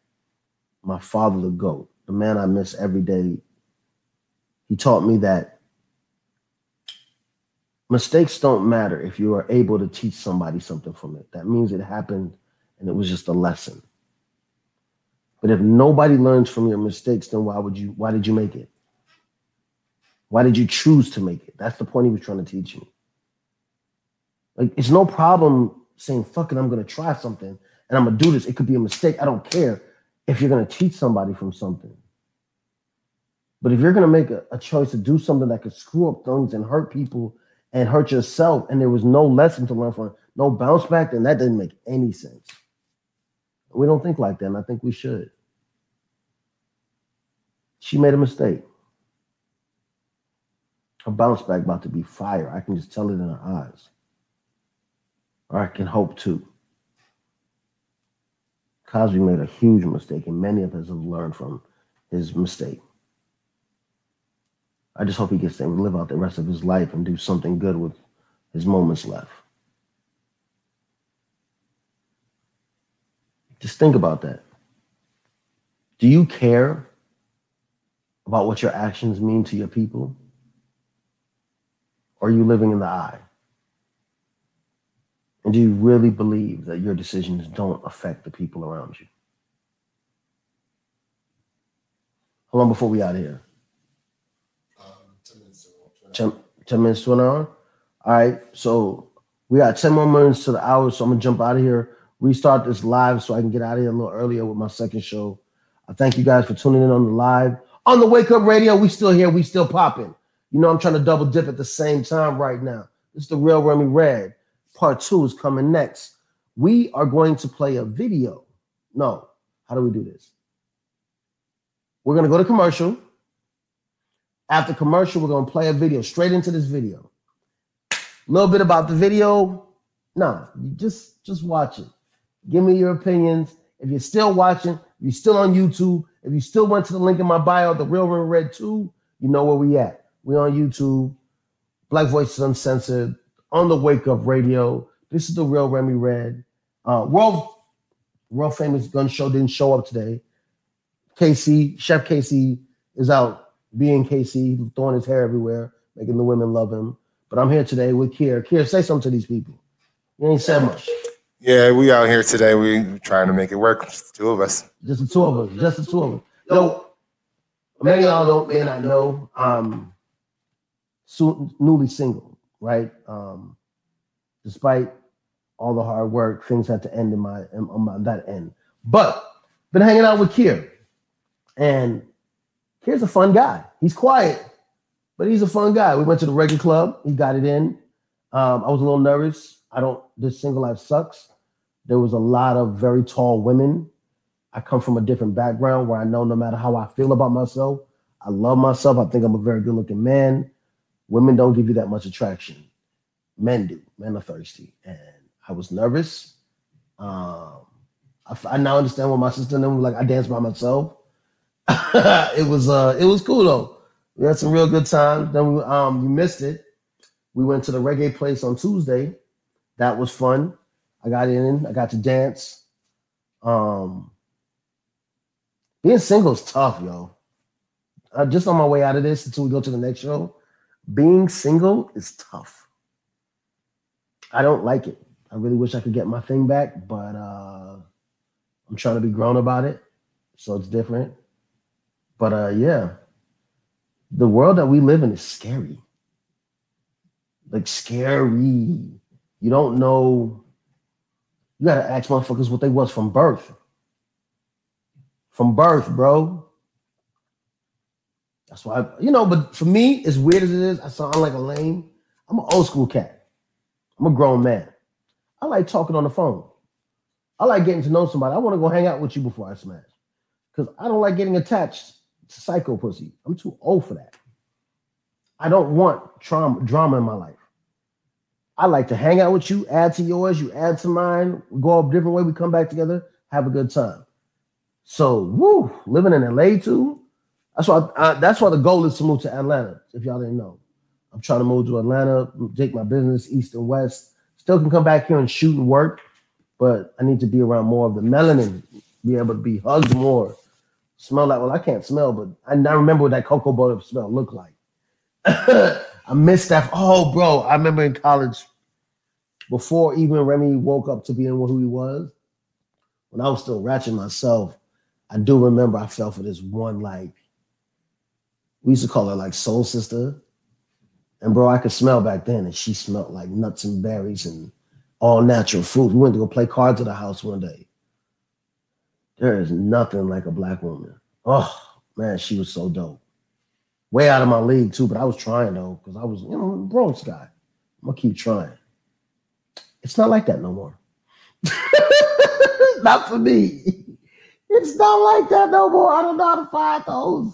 my father, the GOAT, the man I miss every day, he taught me that mistakes don't matter if you are able to teach somebody something from it. That means it happened and it was just a lesson. But if nobody learns from your mistakes, then why would you why did you make it? Why did you choose to make it? That's the point he was trying to teach me. Like it's no problem saying, fuck it, I'm gonna try something and I'm gonna do this. It could be a mistake. I don't care if you're gonna teach somebody from something. But if you're gonna make a, a choice to do something that could screw up things and hurt people and hurt yourself, and there was no lesson to learn from no bounce back, then that doesn't make any sense. We don't think like that, and I think we should. She made a mistake. Her bounce back about to be fire. I can just tell it in her eyes. Or I can hope to. Cosby made a huge mistake, and many of us have learned from his mistake. I just hope he gets to live out the rest of his life and do something good with his moments left. Just think about that. Do you care about what your actions mean to your people? Are you living in the eye? And do you really believe that your decisions don't affect the people around you? How long before we out of here? Um, 10 minutes. to- 10, 10 minutes to an hour. All right. So we got 10 more minutes to the hour. So I'm to jump out of here, restart this live so I can get out of here a little earlier with my second show. I thank you guys for tuning in on the live. On the Wake Up Radio, we still here. We still popping. You know, I'm trying to double dip at the same time right now. This is the real Remy Red. Part two is coming next. We are going to play a video. No, how do we do this? We're going to go to commercial. After commercial, we're gonna play a video straight into this video. A little bit about the video. No, just just watch it. Give me your opinions. If you're still watching, if you're still on YouTube, if you still went to the link in my bio, the real Red Red 2, you know where we at. We on YouTube, Black Voices Uncensored, on the Wake Up Radio. This is the real Remy Red. Uh, world world famous gun show didn't show up today. KC, Chef KC is out being KC, throwing his hair everywhere, making the women love him. But I'm here today with Kier. Kier, say something to these people. You ain't said much. Yeah, we out here today. We trying to make it work. Just two of us. Just the two of us. Just the two of us. Yo, many of y'all don't may I know. Um, su- newly single, right? Um, despite all the hard work, things had to end in my on my that end. But been hanging out with Kier, and Kier's a fun guy. He's quiet, but he's a fun guy. We went to the record club. He got it in. Um, I was a little nervous. I don't. This single life sucks. There was a lot of very tall women. I come from a different background where I know no matter how I feel about myself, I love myself. I think I'm a very good looking man. Women don't give you that much attraction. Men do. Men are thirsty. And I was nervous. Um, I, I now understand what my sister and them like. I danced by myself. [laughs] it was uh it was cool though. We had some real good times. Then we um you missed it. We went to the reggae place on Tuesday. That was fun. I got in, I got to dance. Um being single is tough, yo. Uh, just on my way out of this until we go to the next show, being single is tough. I don't like it. I really wish I could get my thing back, but uh I'm trying to be grown about it. So it's different. But uh yeah, the world that we live in is scary. Like scary. You don't know. You gotta ask motherfuckers what they was from birth. From birth, bro. That's why, you know, but for me, as weird as it is, I sound like a lame. I'm an old school cat. I'm a grown man. I like talking on the phone. I like getting to know somebody. I want to go hang out with you before I smash. Because I don't like getting attached to psycho pussy. I'm too old for that. I don't want trauma, drama in my life. I like to hang out with you, add to yours, you add to mine. We go a different way. We come back together, have a good time. So, woo, living in LA too. That's why. I, that's why the goal is to move to Atlanta. If y'all didn't know, I'm trying to move to Atlanta, take my business east and west. Still can come back here and shoot and work, but I need to be around more of the melanin, be able to be hugged more, smell like. Well, I can't smell, but I now remember what that cocoa butter smell looked like. [laughs] I missed that. Oh, bro, I remember in college, before even Remy woke up to being who he was, when I was still ratchet myself, I do remember I fell for this one like we used to call her like soul sister. And bro, I could smell back then, and she smelled like nuts and berries and all natural fruit. We went to go play cards at the house one day. There is nothing like a black woman. Oh man, she was so dope. Way out of my league too, but I was trying though, because I was, you know, Bronx guy. I'm gonna keep trying. It's not like that no more. [laughs] not for me. It's not like that no more. I don't know how to find those.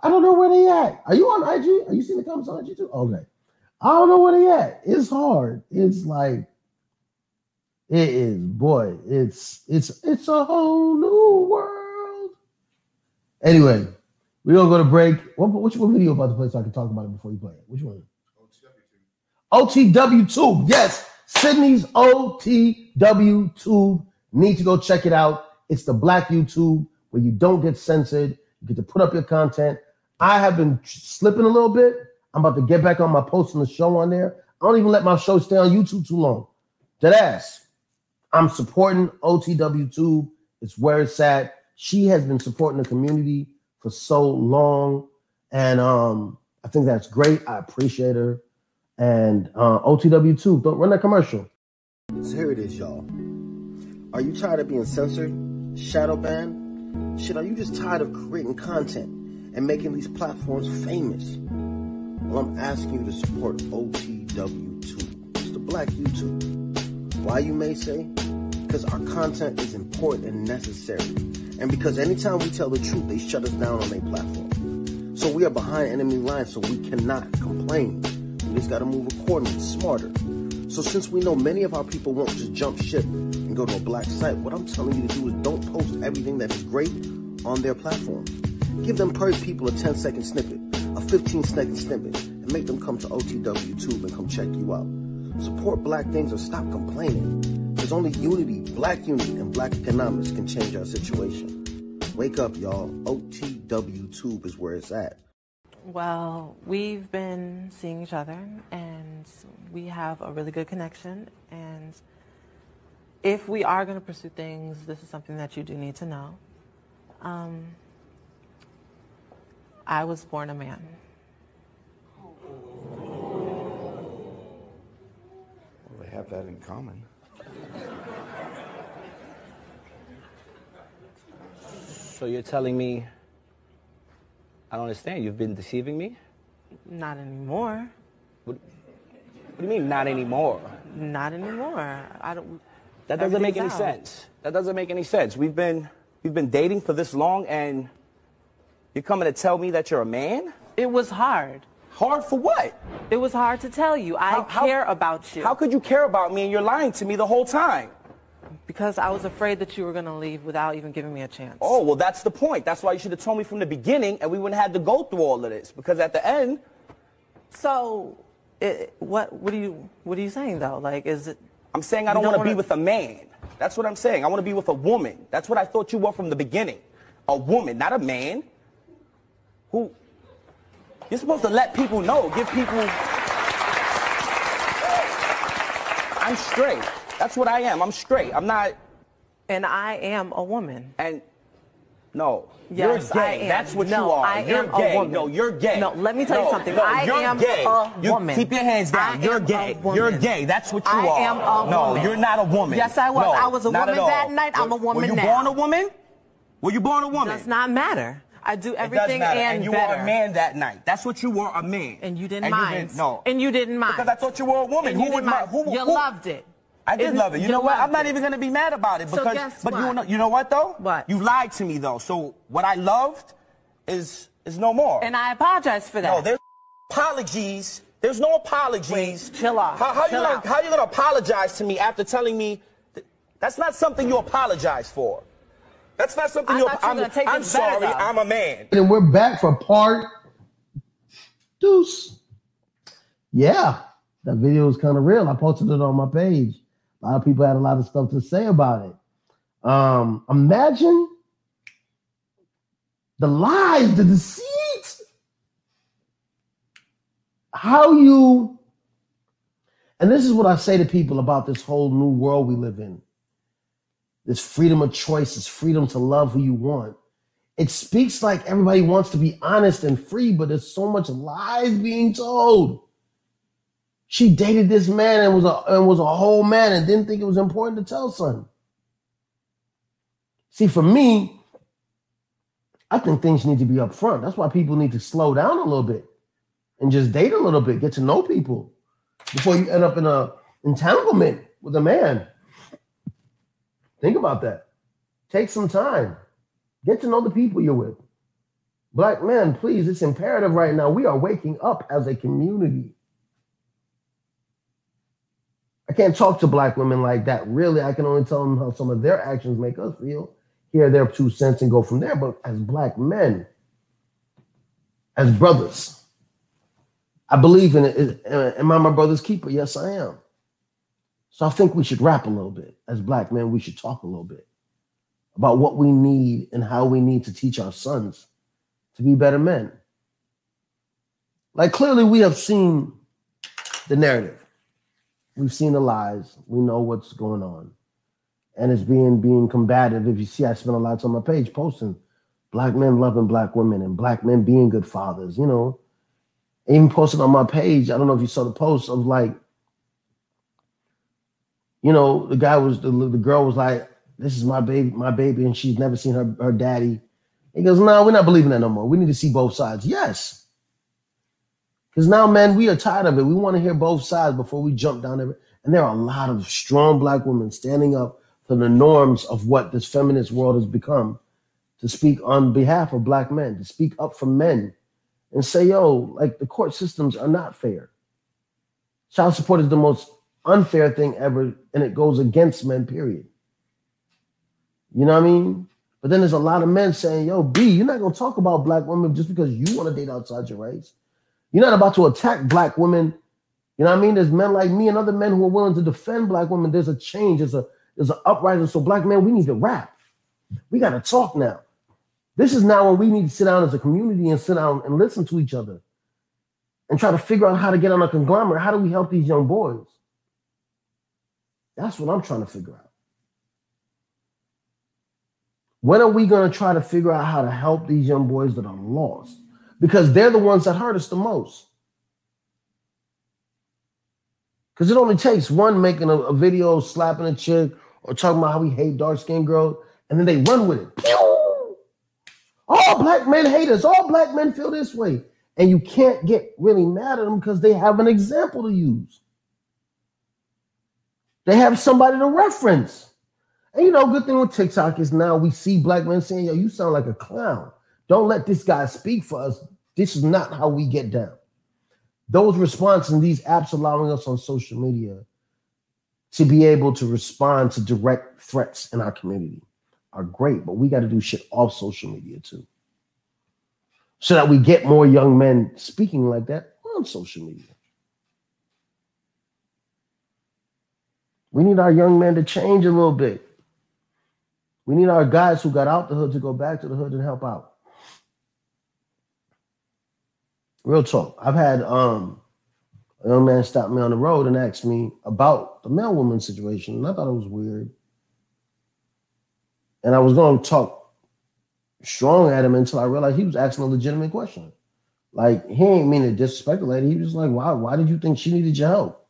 I don't know where they at. Are you on IG? Are you seeing the comments on IG too? Okay. I don't know where they at. It's hard. It's like it is, boy. It's it's it's a whole new world. Anyway, we're gonna go to break. What which one video about to play so I can talk about it before you play it? Which one? OTW Tube. Yes, Sydney's OTW Tube. Need to go check it out. It's the black YouTube where you don't get censored. You get to put up your content. I have been slipping a little bit. I'm about to get back on my posting the show on there. I don't even let my show stay on YouTube too long. Dead ass. I'm supporting OTW Tube. It's where it's at. She has been supporting the community for so long. And um, I think that's great. I appreciate her. And uh, OTW Tube, don't run that commercial. So here it is, y'all. Are you tired of being censored, shadow banned? Shit, are you just tired of creating content and making these platforms famous? Well, I'm asking you to support OTW Tube. It's the black YouTube. Why, you may say? Because our content is important and necessary. And because anytime we tell the truth, they shut us down on their platform. So we are behind enemy lines, so we cannot complain. We just gotta move accordingly, smarter. So since we know many of our people won't just jump ship and go to a black site, what I'm telling you to do is don't post everything that is great on their platform. Give them per people a 10 second snippet, a 15 second snippet, and make them come to OTW Tube and come check you out. Support black things or stop complaining. There's only unity, black unity, and black economics can change our situation. Wake up, y'all. OTW Tube is where it's at. Well, we've been seeing each other and we have a really good connection. And if we are going to pursue things, this is something that you do need to know. Um, I was born a man. Well, they have that in common. So you're telling me I don't understand. You've been deceiving me? Not anymore. What, what do you mean, not anymore? Not anymore. I don't. That doesn't make any out. sense. That doesn't make any sense. We've been we've been dating for this long, and you're coming to tell me that you're a man? It was hard. Hard for what? It was hard to tell you. I How- how- care about you. How could you care about me and you're lying to me the whole time? Because I was afraid that you were going to leave without even giving me a chance. Oh, well, that's the point. That's why you should have told me from the beginning, and we wouldn't have had to go through all of this. Because at the end, So, it, what what are you what are you saying though? Like, is it? I'm saying I don't want to be wanna- with a man. That's what I'm saying. I want to be with a woman. That's what I thought you were from the beginning. A woman, not a man. Who? You're supposed to let people know, give people. I'm straight. That's what I am. I'm straight. I'm not. And I am a woman. And no, Yes, you're I gay. That's what No, you are. I you're am a gay. woman. No, you're gay. No, let me tell you No, something. No, I you're am gay. a You woman. keep your hands down. I you're gay. You're gay. That's what you I are. am a no, woman. you're not a woman. Yes, I was. No, I was a woman that night. I'm a Were- woman Were you now. born a woman? Were you born a woman? Does not matter. I do everything and, and you better. were a man that night. That's what you were, a man. And you didn't And mind. didn't- no. And you didn't mind. Because I thought you were a woman. Who you would didn't mind? mind. Who, you who- loved it. I did love it. You, know what? I'm not even gonna be mad about it So because. guess but you what? know, you know what though? What? You lied to me though. So what I loved is is no more. And I apologize for that. no, there's apologies. There's no apologies. Wait, chill out. How, how Chill you gonna out. how you gonna apologize to me after telling me th- that's not something you apologize for? That's not something I you. thought you were I'm, gonna take I'm sorry. though. I'm a man. And we're back for part deuce. Yeah, that video is kind of real. I posted it on my page. A lot of people had a lot of stuff to say about it. Um, imagine the lies, the deceit. How you, and this is what I say to people about this whole new world we live in. This freedom of choice, this freedom to love who you want it speaks like everybody wants to be honest and free, but there's so much lies being told. She dated this man and was a and was a whole man and didn't think it was important to tell son. See, for me, I think things need to be upfront. That's why people need to slow down a little bit and just date a little bit, get to know people before you end up in a entanglement with a man. Think about that. Take some time. Get to know the people you're with. Black men, please, it's imperative right now. We are waking up as a community. I can't talk to black women like that. Really, I can only tell them how some of their actions make us feel, hear their two cents, and go from there. But as black men, as brothers, I believe in it. Am I my brother's keeper? Yes, I am. So I think we should rap a little bit. As black men, we should talk a little bit about what we need and how we need to teach our sons to be better men. Like clearly we have seen the narrative. We've seen the lies. We know what's going on. And it's being being combative. If you see, I spend a lot of time on my page posting black men loving black women and black men being good fathers, you know. Even posted on my page, I don't know if you saw the post of like, you know, the guy was the, the girl was like, This is my baby, my baby, and she's never seen her, her daddy. He goes, No, we're not believing that no more. We need to see both sides. Yes. Because now, man, we are tired of it. We want to hear both sides before we jump down there. And there are a lot of strong black women standing up for the norms of what this feminist world has become to speak on behalf of black men, to speak up for men and say, yo, like the court systems are not fair. Child support is the most unfair thing ever, and it goes against men, period. You know what I mean? But then there's a lot of men saying, yo, B, you're not gonna talk about black women just because you want to date outside your rights. You're not about to attack black women. You know what I mean? There's men like me and other men who are willing to defend black women. There's a change, there's a there's an uprising. So, black men, we need to rap. We got to talk now. This is now when we need to sit down as a community and sit down and listen to each other and try to figure out how to get on a conglomerate. How do we help these young boys? That's what I'm trying to figure out. When are we going to try to figure out how to help these young boys that are lost? Because they're the ones that hurt us the most. Because it only takes one making a, a, video slapping a chick or talking about how we hate dark skinned girls, and then they run with it. Pew! All black men hate us. All black men feel this way. And you can't get really mad at them because they have an example to use. They have somebody to reference. And you know, good thing with TikTok is now we see black men saying, yo, you sound like a clown. Don't let this guy speak for us. This is not how we get down. Those responses and these apps allowing us on social media to be able to respond to direct threats in our community are great, but we got to do shit off social media too. So that we get more young men speaking like that on social media. We need our young men to change a little bit. We need our guys who got out the hood to go back to the hood and help out. Real talk. I've had um a young man stop me on the road and ask me about the male woman situation, and I thought it was weird. And I was going to talk strong at him until I realized he was asking a legitimate question. Like he ain't mean to disrespect the lady. He was like, "Why? Why did you think she needed your help?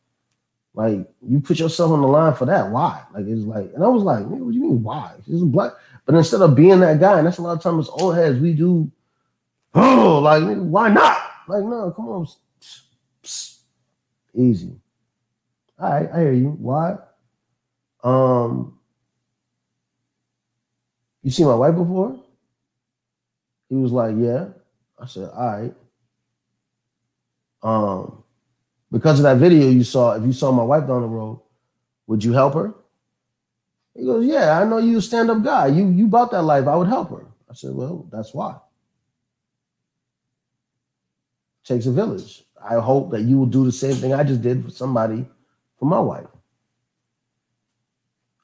Like you put yourself on the line for that? Why? Like it's like." And I was like, "What do you mean why? She's black." But instead of being that guy, and that's a lot of times old heads, we do. Oh, [gasps] like why not? Like, no, come on. Easy. All right, I hear you. Why? Um, you see my wife before? He was like, Yeah. I said, all right. Um, because of that video you saw, if you saw my wife down the road, would you help her? He goes, Yeah, I know you a stand-up guy. You you bought that life. I would help her. I said, Well, that's why takes a village. I hope that you will do the same thing I just did for somebody, for my wife.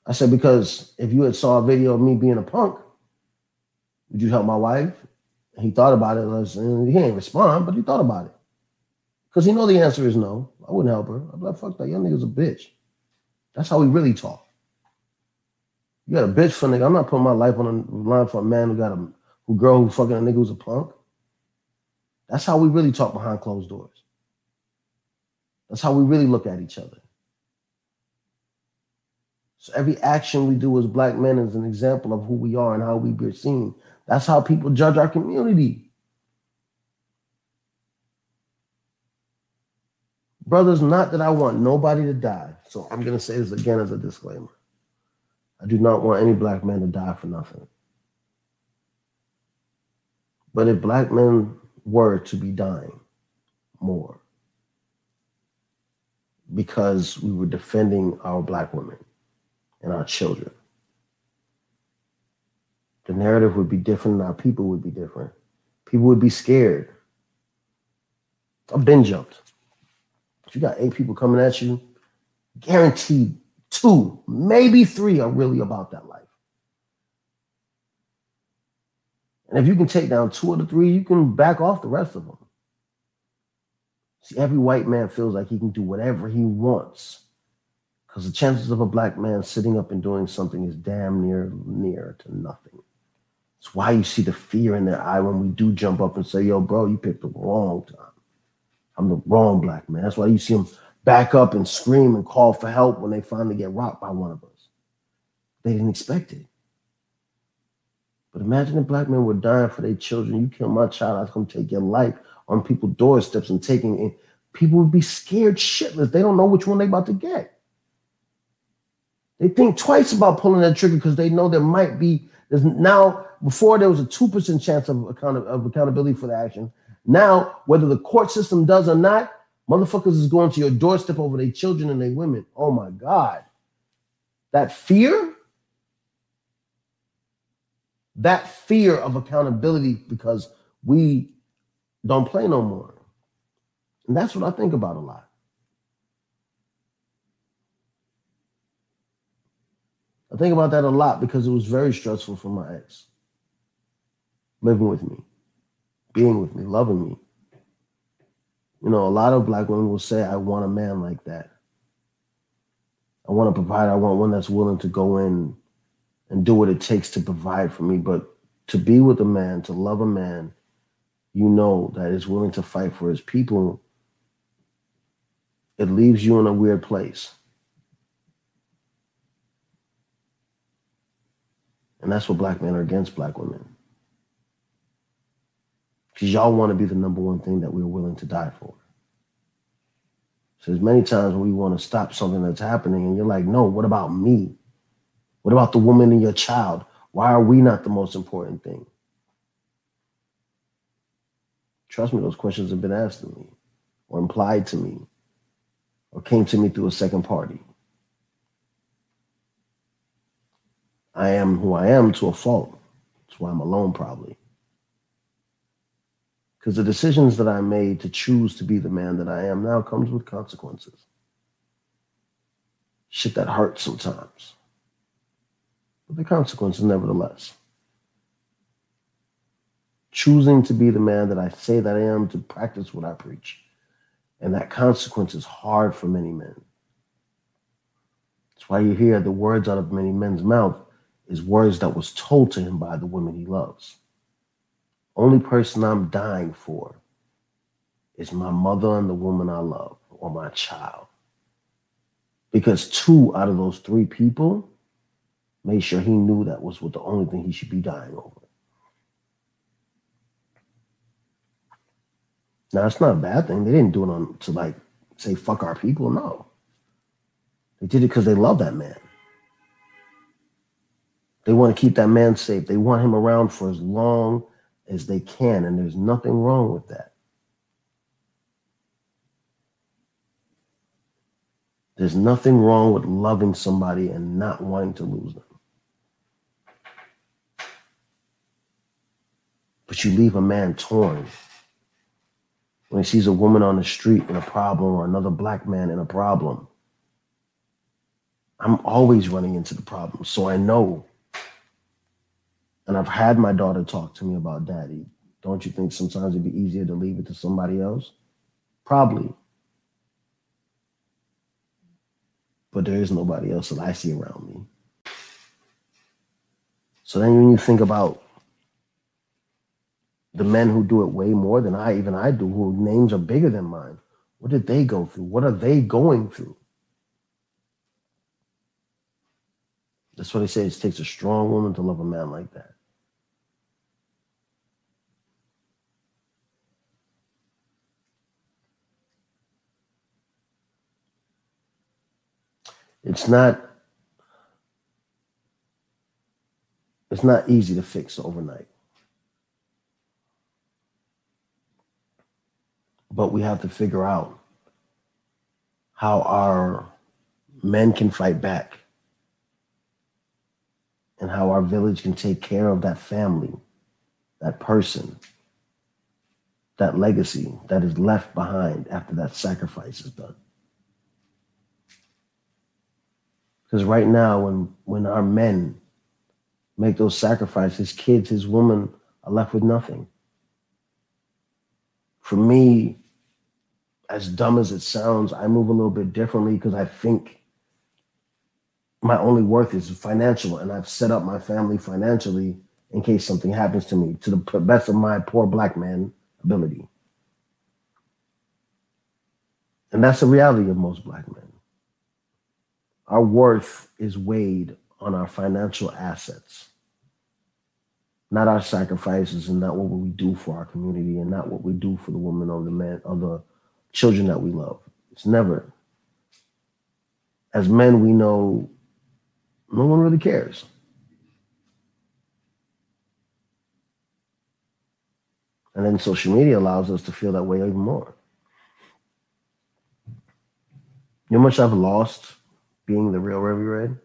I said, because if you had saw a video of me being a punk, would you help my wife? He thought about it. He didn't respond, but he thought about it. Because he know the answer is no. I wouldn't help her. I'd be like, fuck that. Young nigga's a bitch. That's how we really talk. You got a bitch for a nigga. I'm not putting my life on the line for a man who got a who girl who fucking a nigga who's a punk. That's how we really talk behind closed doors. That's how we really look at each other. So every action we do as black men is an example of who we are and how we are seen. That's how people judge our community. Brothers, not that I want nobody to die. So I'm going to say this again as a disclaimer. I do not want any black man to die for nothing. But if black men were to be dying more because we were defending our black women and our children, the narrative would be different and our people would be different. People would be scared. I've been jumped. You got eight people coming at you, guaranteed two, maybe three are really about that life. And if you can take down two of the three, you can back off the rest of them. See, every white man feels like he can do whatever he wants because the chances of a black man sitting up and doing something is damn near near to nothing. It's why you see the fear in their eye when we do jump up and say, yo, bro, you picked the wrong time. I'm the wrong black man. That's why you see them back up and scream and call for help when they finally get rocked by one of us. They didn't expect it. But imagine if black men were dying for their children. You kill my child, I come take your life on people's doorsteps and taking it. People would be scared shitless. They don't know which one they're about to get. They think twice about pulling that trigger because they know there might be there's now before there was a two percent chance of, account, of accountability for the action. Now, whether the court system does or not, motherfuckers is going to your doorstep over their children and their women. Oh my God. That fear that fear of accountability because we don't play no more. And that's what I think about a lot. I think about that a lot because it was very stressful for my ex. Living with me, being with me, loving me. You know, a lot of black women will say, I want a man like that. I want to provide, I want one that's willing to go in and do what it takes to provide for me. But to be with a man, to love a man, you know that is willing to fight for his people, it leaves you in a weird place. And that's what black men are against black women. Because y'all want to be the number one thing that we're willing to die for. So there's many times when we want to stop something that's happening, and you're like, no, what about me? What about the woman and your child? Why are we not the most important thing? Trust me, those questions have been asked to me or implied to me or came to me through a second party. I am who I am to a fault. That's why I'm alone, probably. Because the decisions that I made to choose to be the man that I am now comes with consequences. Shit that hurts sometimes but the consequences nevertheless. Choosing to be the man that I say that I am to practice what I preach. And that consequence is hard for many men. That's why you hear the words out of many men's mouth is words that was told to him by the women he loves. Only person I'm dying for is my mother and the woman I love or my child. Because two out of those three people made sure he knew that was what the only thing he should be dying over. Now it's not a bad thing. They didn't do it on to like say fuck our people. No, they did it because they love that man. They want to keep that man safe. They want him around for as long as they can, and there's nothing wrong with that. There's nothing wrong with loving somebody and not wanting to lose them. But you leave a man torn when he sees a woman on the street in a problem or another black man in a problem. I'm always running into the problem. So I know. And I've had my daughter talk to me about daddy. Don't you think sometimes it'd be easier to leave it to somebody else? Probably. But there is nobody else that I see around me. So then when you think about the men who do it way more than I even I do, who names are bigger than mine, What did they go through? What are they going through? That's what they say. It takes a strong woman to love a man like that. It's not it's not easy to fix overnight. But we have to figure out how our men can fight back and how our village can take care of that family, that person, that legacy that is left behind after that sacrifice is done. Because right now, when when our men make those sacrifices, his kids, his women are left with nothing. For me, as dumb as it sounds, I move a little bit differently because I think my only worth is financial, and I've set up my family financially in case something happens to me to the best of my poor black man ability. And that's the reality of most black men. Our worth is weighed on our financial assets, not our sacrifices and not what we do for our community and not what we do for the woman or the man or the children that we love. It's never. As men, we know no one really cares. And then social media allows us to feel that way even more. You know how much I've lost being the real Remy Red?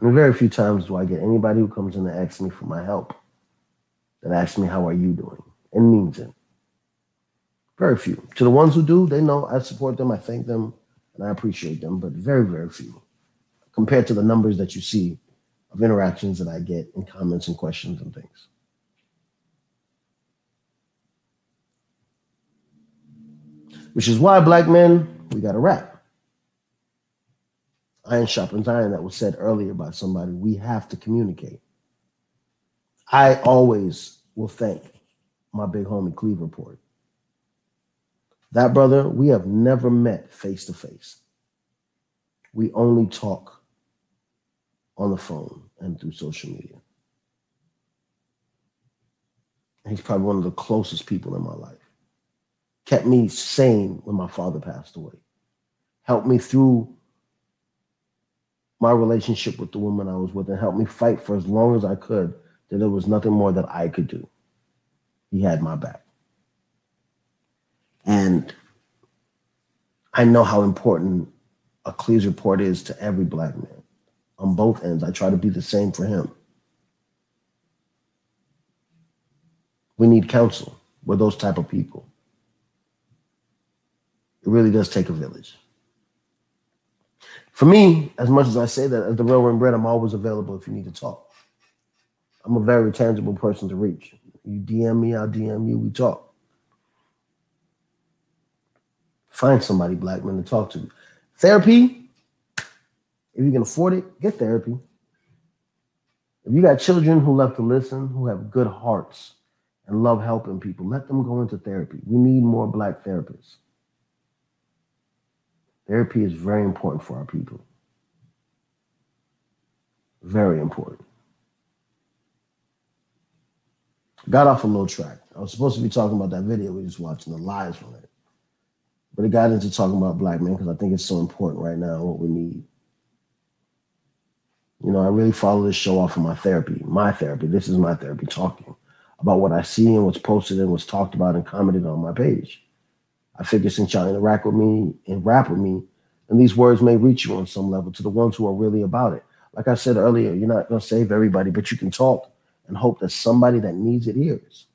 And very few times do I get anybody who comes in to ask me for my help that asks me, How are you doing? and means it. Very few. To the ones who do, they know I support them, I thank them, and I appreciate them, but very, very few compared to the numbers that you see of interactions that I get in comments and questions and things. Which is why, black men, we got to rap. Iron sharpens iron, that was said earlier by somebody. We have to communicate. I always will thank my big homie Cleaverport. That brother, we have never met face to face. We only talk on the phone and through social media. He's probably one of the closest people in my life. Kept me sane when my father passed away. Helped me through my relationship with the woman I was with and helped me fight for as long as I could that there was nothing more that I could do. He had my back. And I know how important a Cleese report is to every black man on both ends. I try to be the same for him. We need counsel. We're those type of people. It really does take a village. For me, as much as I say that, as the Real Bread, I'm always available if you need to talk. I'm a very tangible person to reach. You DM me, I'll DM you, we talk. Find somebody, black man, to talk to. Therapy, if you can afford it, get therapy. If you got children who love to listen, who have good hearts and love helping people, let them go into therapy. We need more black therapists. Therapy is very important for our people. Very important. Got off a little track. I was supposed to be talking about that video we just watching the lies from it. But it got into talking about black men because I think it's so important right now, what we need. You know, I really follow this show off of my therapy, my therapy. This is my therapy talking about what I see and what's posted and what's talked about and commented on my page. I figure since y'all interact with me and rap with me, and these words may reach you on some level to the ones who are really about it. Like I said earlier, you're not going to save everybody, but you can talk and hope that somebody that needs it hears.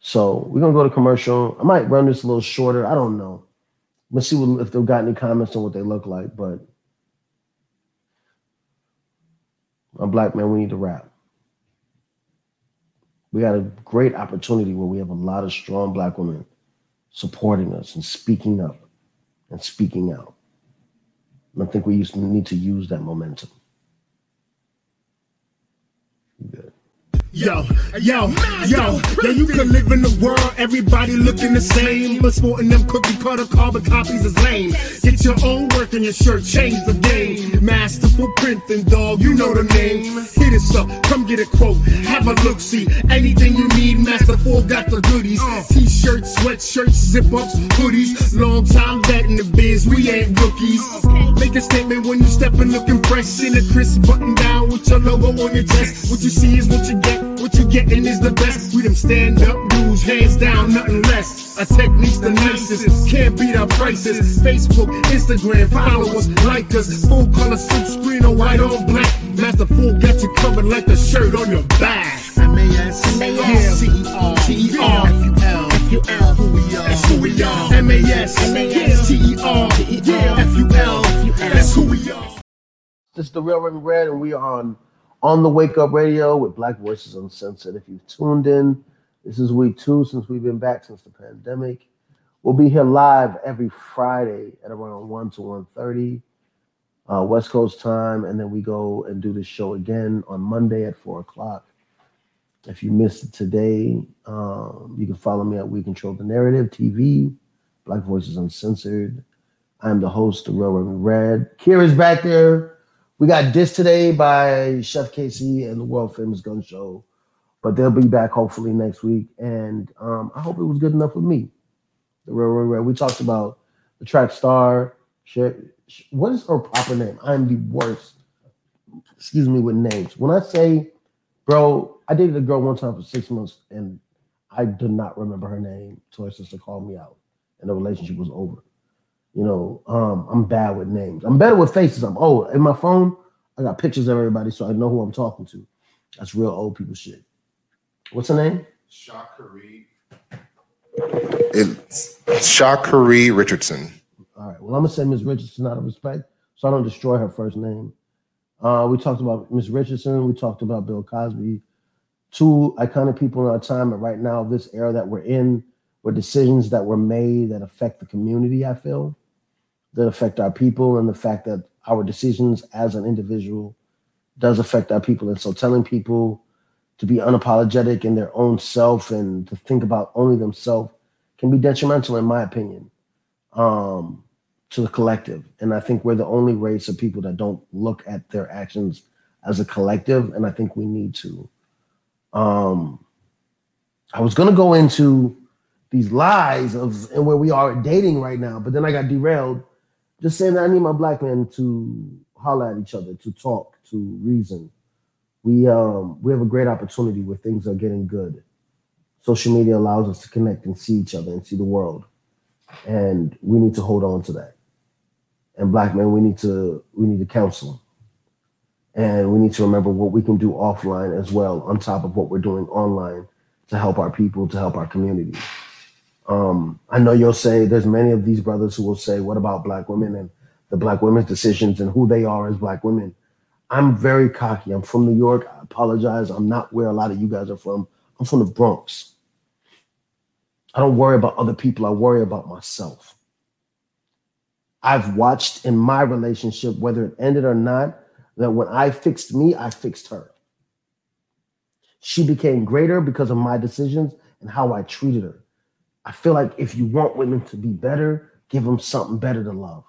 So we're gonna go to commercial. I might run this a little shorter. I don't know. Let's see what, if they've got any comments on what they look like. But a black man, we need to rap. We got a great opportunity where we have a lot of strong black women supporting us and speaking up and speaking out. And I think we need to use that momentum. Yo, yo, yo, yo, you could live in the world, everybody looking the same. But sporting them cookie cutter carbon copies is lame. Get your own work in your shirt, change the game. Masterful printing, dog, you know the name. Hit us up, come get a quote, have a look see. Anything you need, Masterful got the goodies. T shirts, sweatshirts, zip ups, hoodies. Long time vet in the biz, we ain't rookies. Make a statement when you step in looking fresh in a crisp button down with your logo on your chest. What you see is what you get. What you getting is the best. We them stand up dudes, hands down, nothing less. Our technique's the nicest. Can't beat our prices. Facebook, Instagram, follow us, like us. Full color suit, screen on white on black. Master Full got you covered like the shirt on your back. M-A-S, M-A-S, T-E-R, T-E-R, F-U-L, F-U-L. who we are. That's who we are. M-A-S, M-A-S, T-E-R, F-U-L. That's who we are. This is the Real Red, and we are on on the Wake Up Radio with Black Voices Uncensored. If you've tuned in, this is week two since we've been back since the pandemic. We'll be here live every Friday at around one to one thirty, uh, West Coast time, and then we go and do the show again on Monday at four o'clock. If you missed it today, um, you can follow me at We Control the Narrative TV, Black Voices Uncensored. I'm the host, the Real Remy Red. Kira's back there. We got Diss today by Chef Casey and the world famous Gun Show, but they'll be back hopefully next week. And um, I hope it was good enough for me. The Real Remy Red. We talked about the track Star. What is her proper name? I'm the worst. Excuse me with names. When I say, bro, I dated a girl one time for six months and I do not remember her name until her sister called me out and the relationship was over. You know, um, I'm bad with names. I'm better with faces. I'm old. In my phone, I got pictures of everybody so I know who I'm talking to. That's real old people shit. What's her name? Sha'Carri. It's Sha'Carri Richardson. All right. Well, I'm gonna say Miss Richardson out of respect, so I don't destroy her first name. Uh, we talked about Miss Richardson. We talked about Bill Cosby. Two iconic people in our time, and right now, this era that we're in, decisions that were made that affect the community. I feel that affect our people, and the fact that our decisions as an individual does affect our people. And so, telling people to be unapologetic in their own self and to think about only themselves can be detrimental, in my opinion, um, to the collective. And I think we're the only race of people that don't look at their actions as a collective. And I think we need to. Um, I was going to go into these lies of and where we are dating right now, but then I got derailed. Just saying that I need my black men to holler at each other, to talk, to reason. We um we have a great opportunity where things are getting good. Social media allows us to connect and see each other and see the world. And we need to hold on to that. And black men, we need to we need to counsel. And we need to remember what we can do offline as well, on top of what we're doing online to help our people, to help our community. Um, I know you'll say there's many of these brothers who will say, "What about black women and the black women's decisions and who they are as black women?" I'm very cocky. I'm from New York. I apologize. I'm not where a lot of you guys are from. I'm from the Bronx. I don't worry about other people. I worry about myself. I've watched in my relationship, whether it ended or not, that when I fixed me, I fixed her. She became greater because of my decisions and how I treated her. I feel like if you want women to be better, give them something better to love.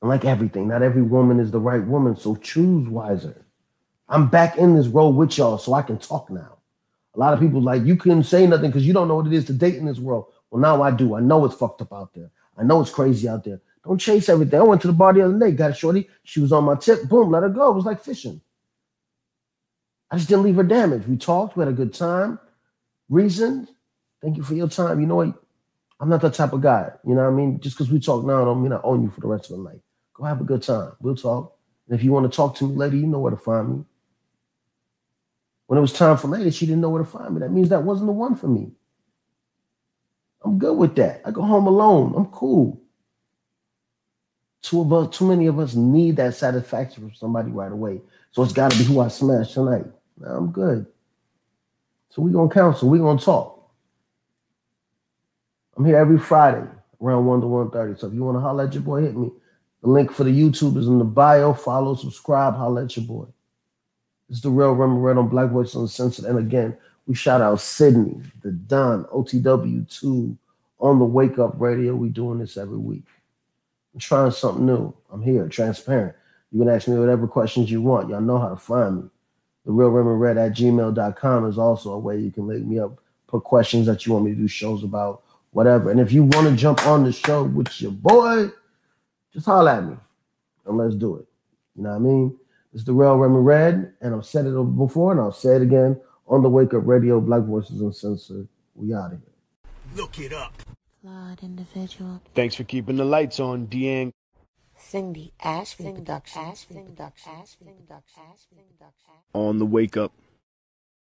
And like everything, not every woman is the right woman, so choose wiser. I'm back in this role with y'all, so I can talk now. A lot of people like you couldn't say nothing because you don't know what it is to date in this world. Well, now I do. I know it's fucked up out there. I know it's crazy out there. Don't chase everything. I went to the bar the other day, got a shorty. She was on my tip. Boom, let her go. It was like fishing. I just didn't leave her damaged. We talked. We had a good time. Reasoned. Thank you for your time. You know what? I'm not that type of guy. You know what I mean? Just because we talk now, I don't mean I own you for the rest of the night. Go have a good time. We'll talk. And if you want to talk to me later, you know where to find me. When it was time for later, she didn't know where to find me. That means that wasn't the one for me. I'm good with that. I go home alone. I'm cool. Two of us, too many of us need that satisfaction from somebody right away. So it's got to be who I smash tonight. Now I'm good. So we're gonna counsel. We're gonna talk. I'm here every Friday around one to one thirty. So if you want to holler at your boy, hit me. The link for the YouTube is in the bio. Follow, subscribe, holler at your boy. It's the real Remy Red on Black Voice Uncensored. And again, we shout out Sydney, the Don, OTW Tube on the Wake Up Radio. We doing this every week. I'm trying something new. I'm here, transparent. You can ask me whatever questions you want. Y'all know how to find me. The real Remy Red at gmail.com is also a way you can link me up, put questions that you want me to do shows about, whatever. And if you want to jump on the show with your boy, just holler at me and let's do it. You know what I mean? It's the real Remy Red, and I've said it before, and I'll say it again on the Wake Up Radio, Black Voices Uncensored. We out of here. Look it up. Flawed individual. Thanks for keeping the lights on, Deang. Cindy Ashby Production. On the wake up.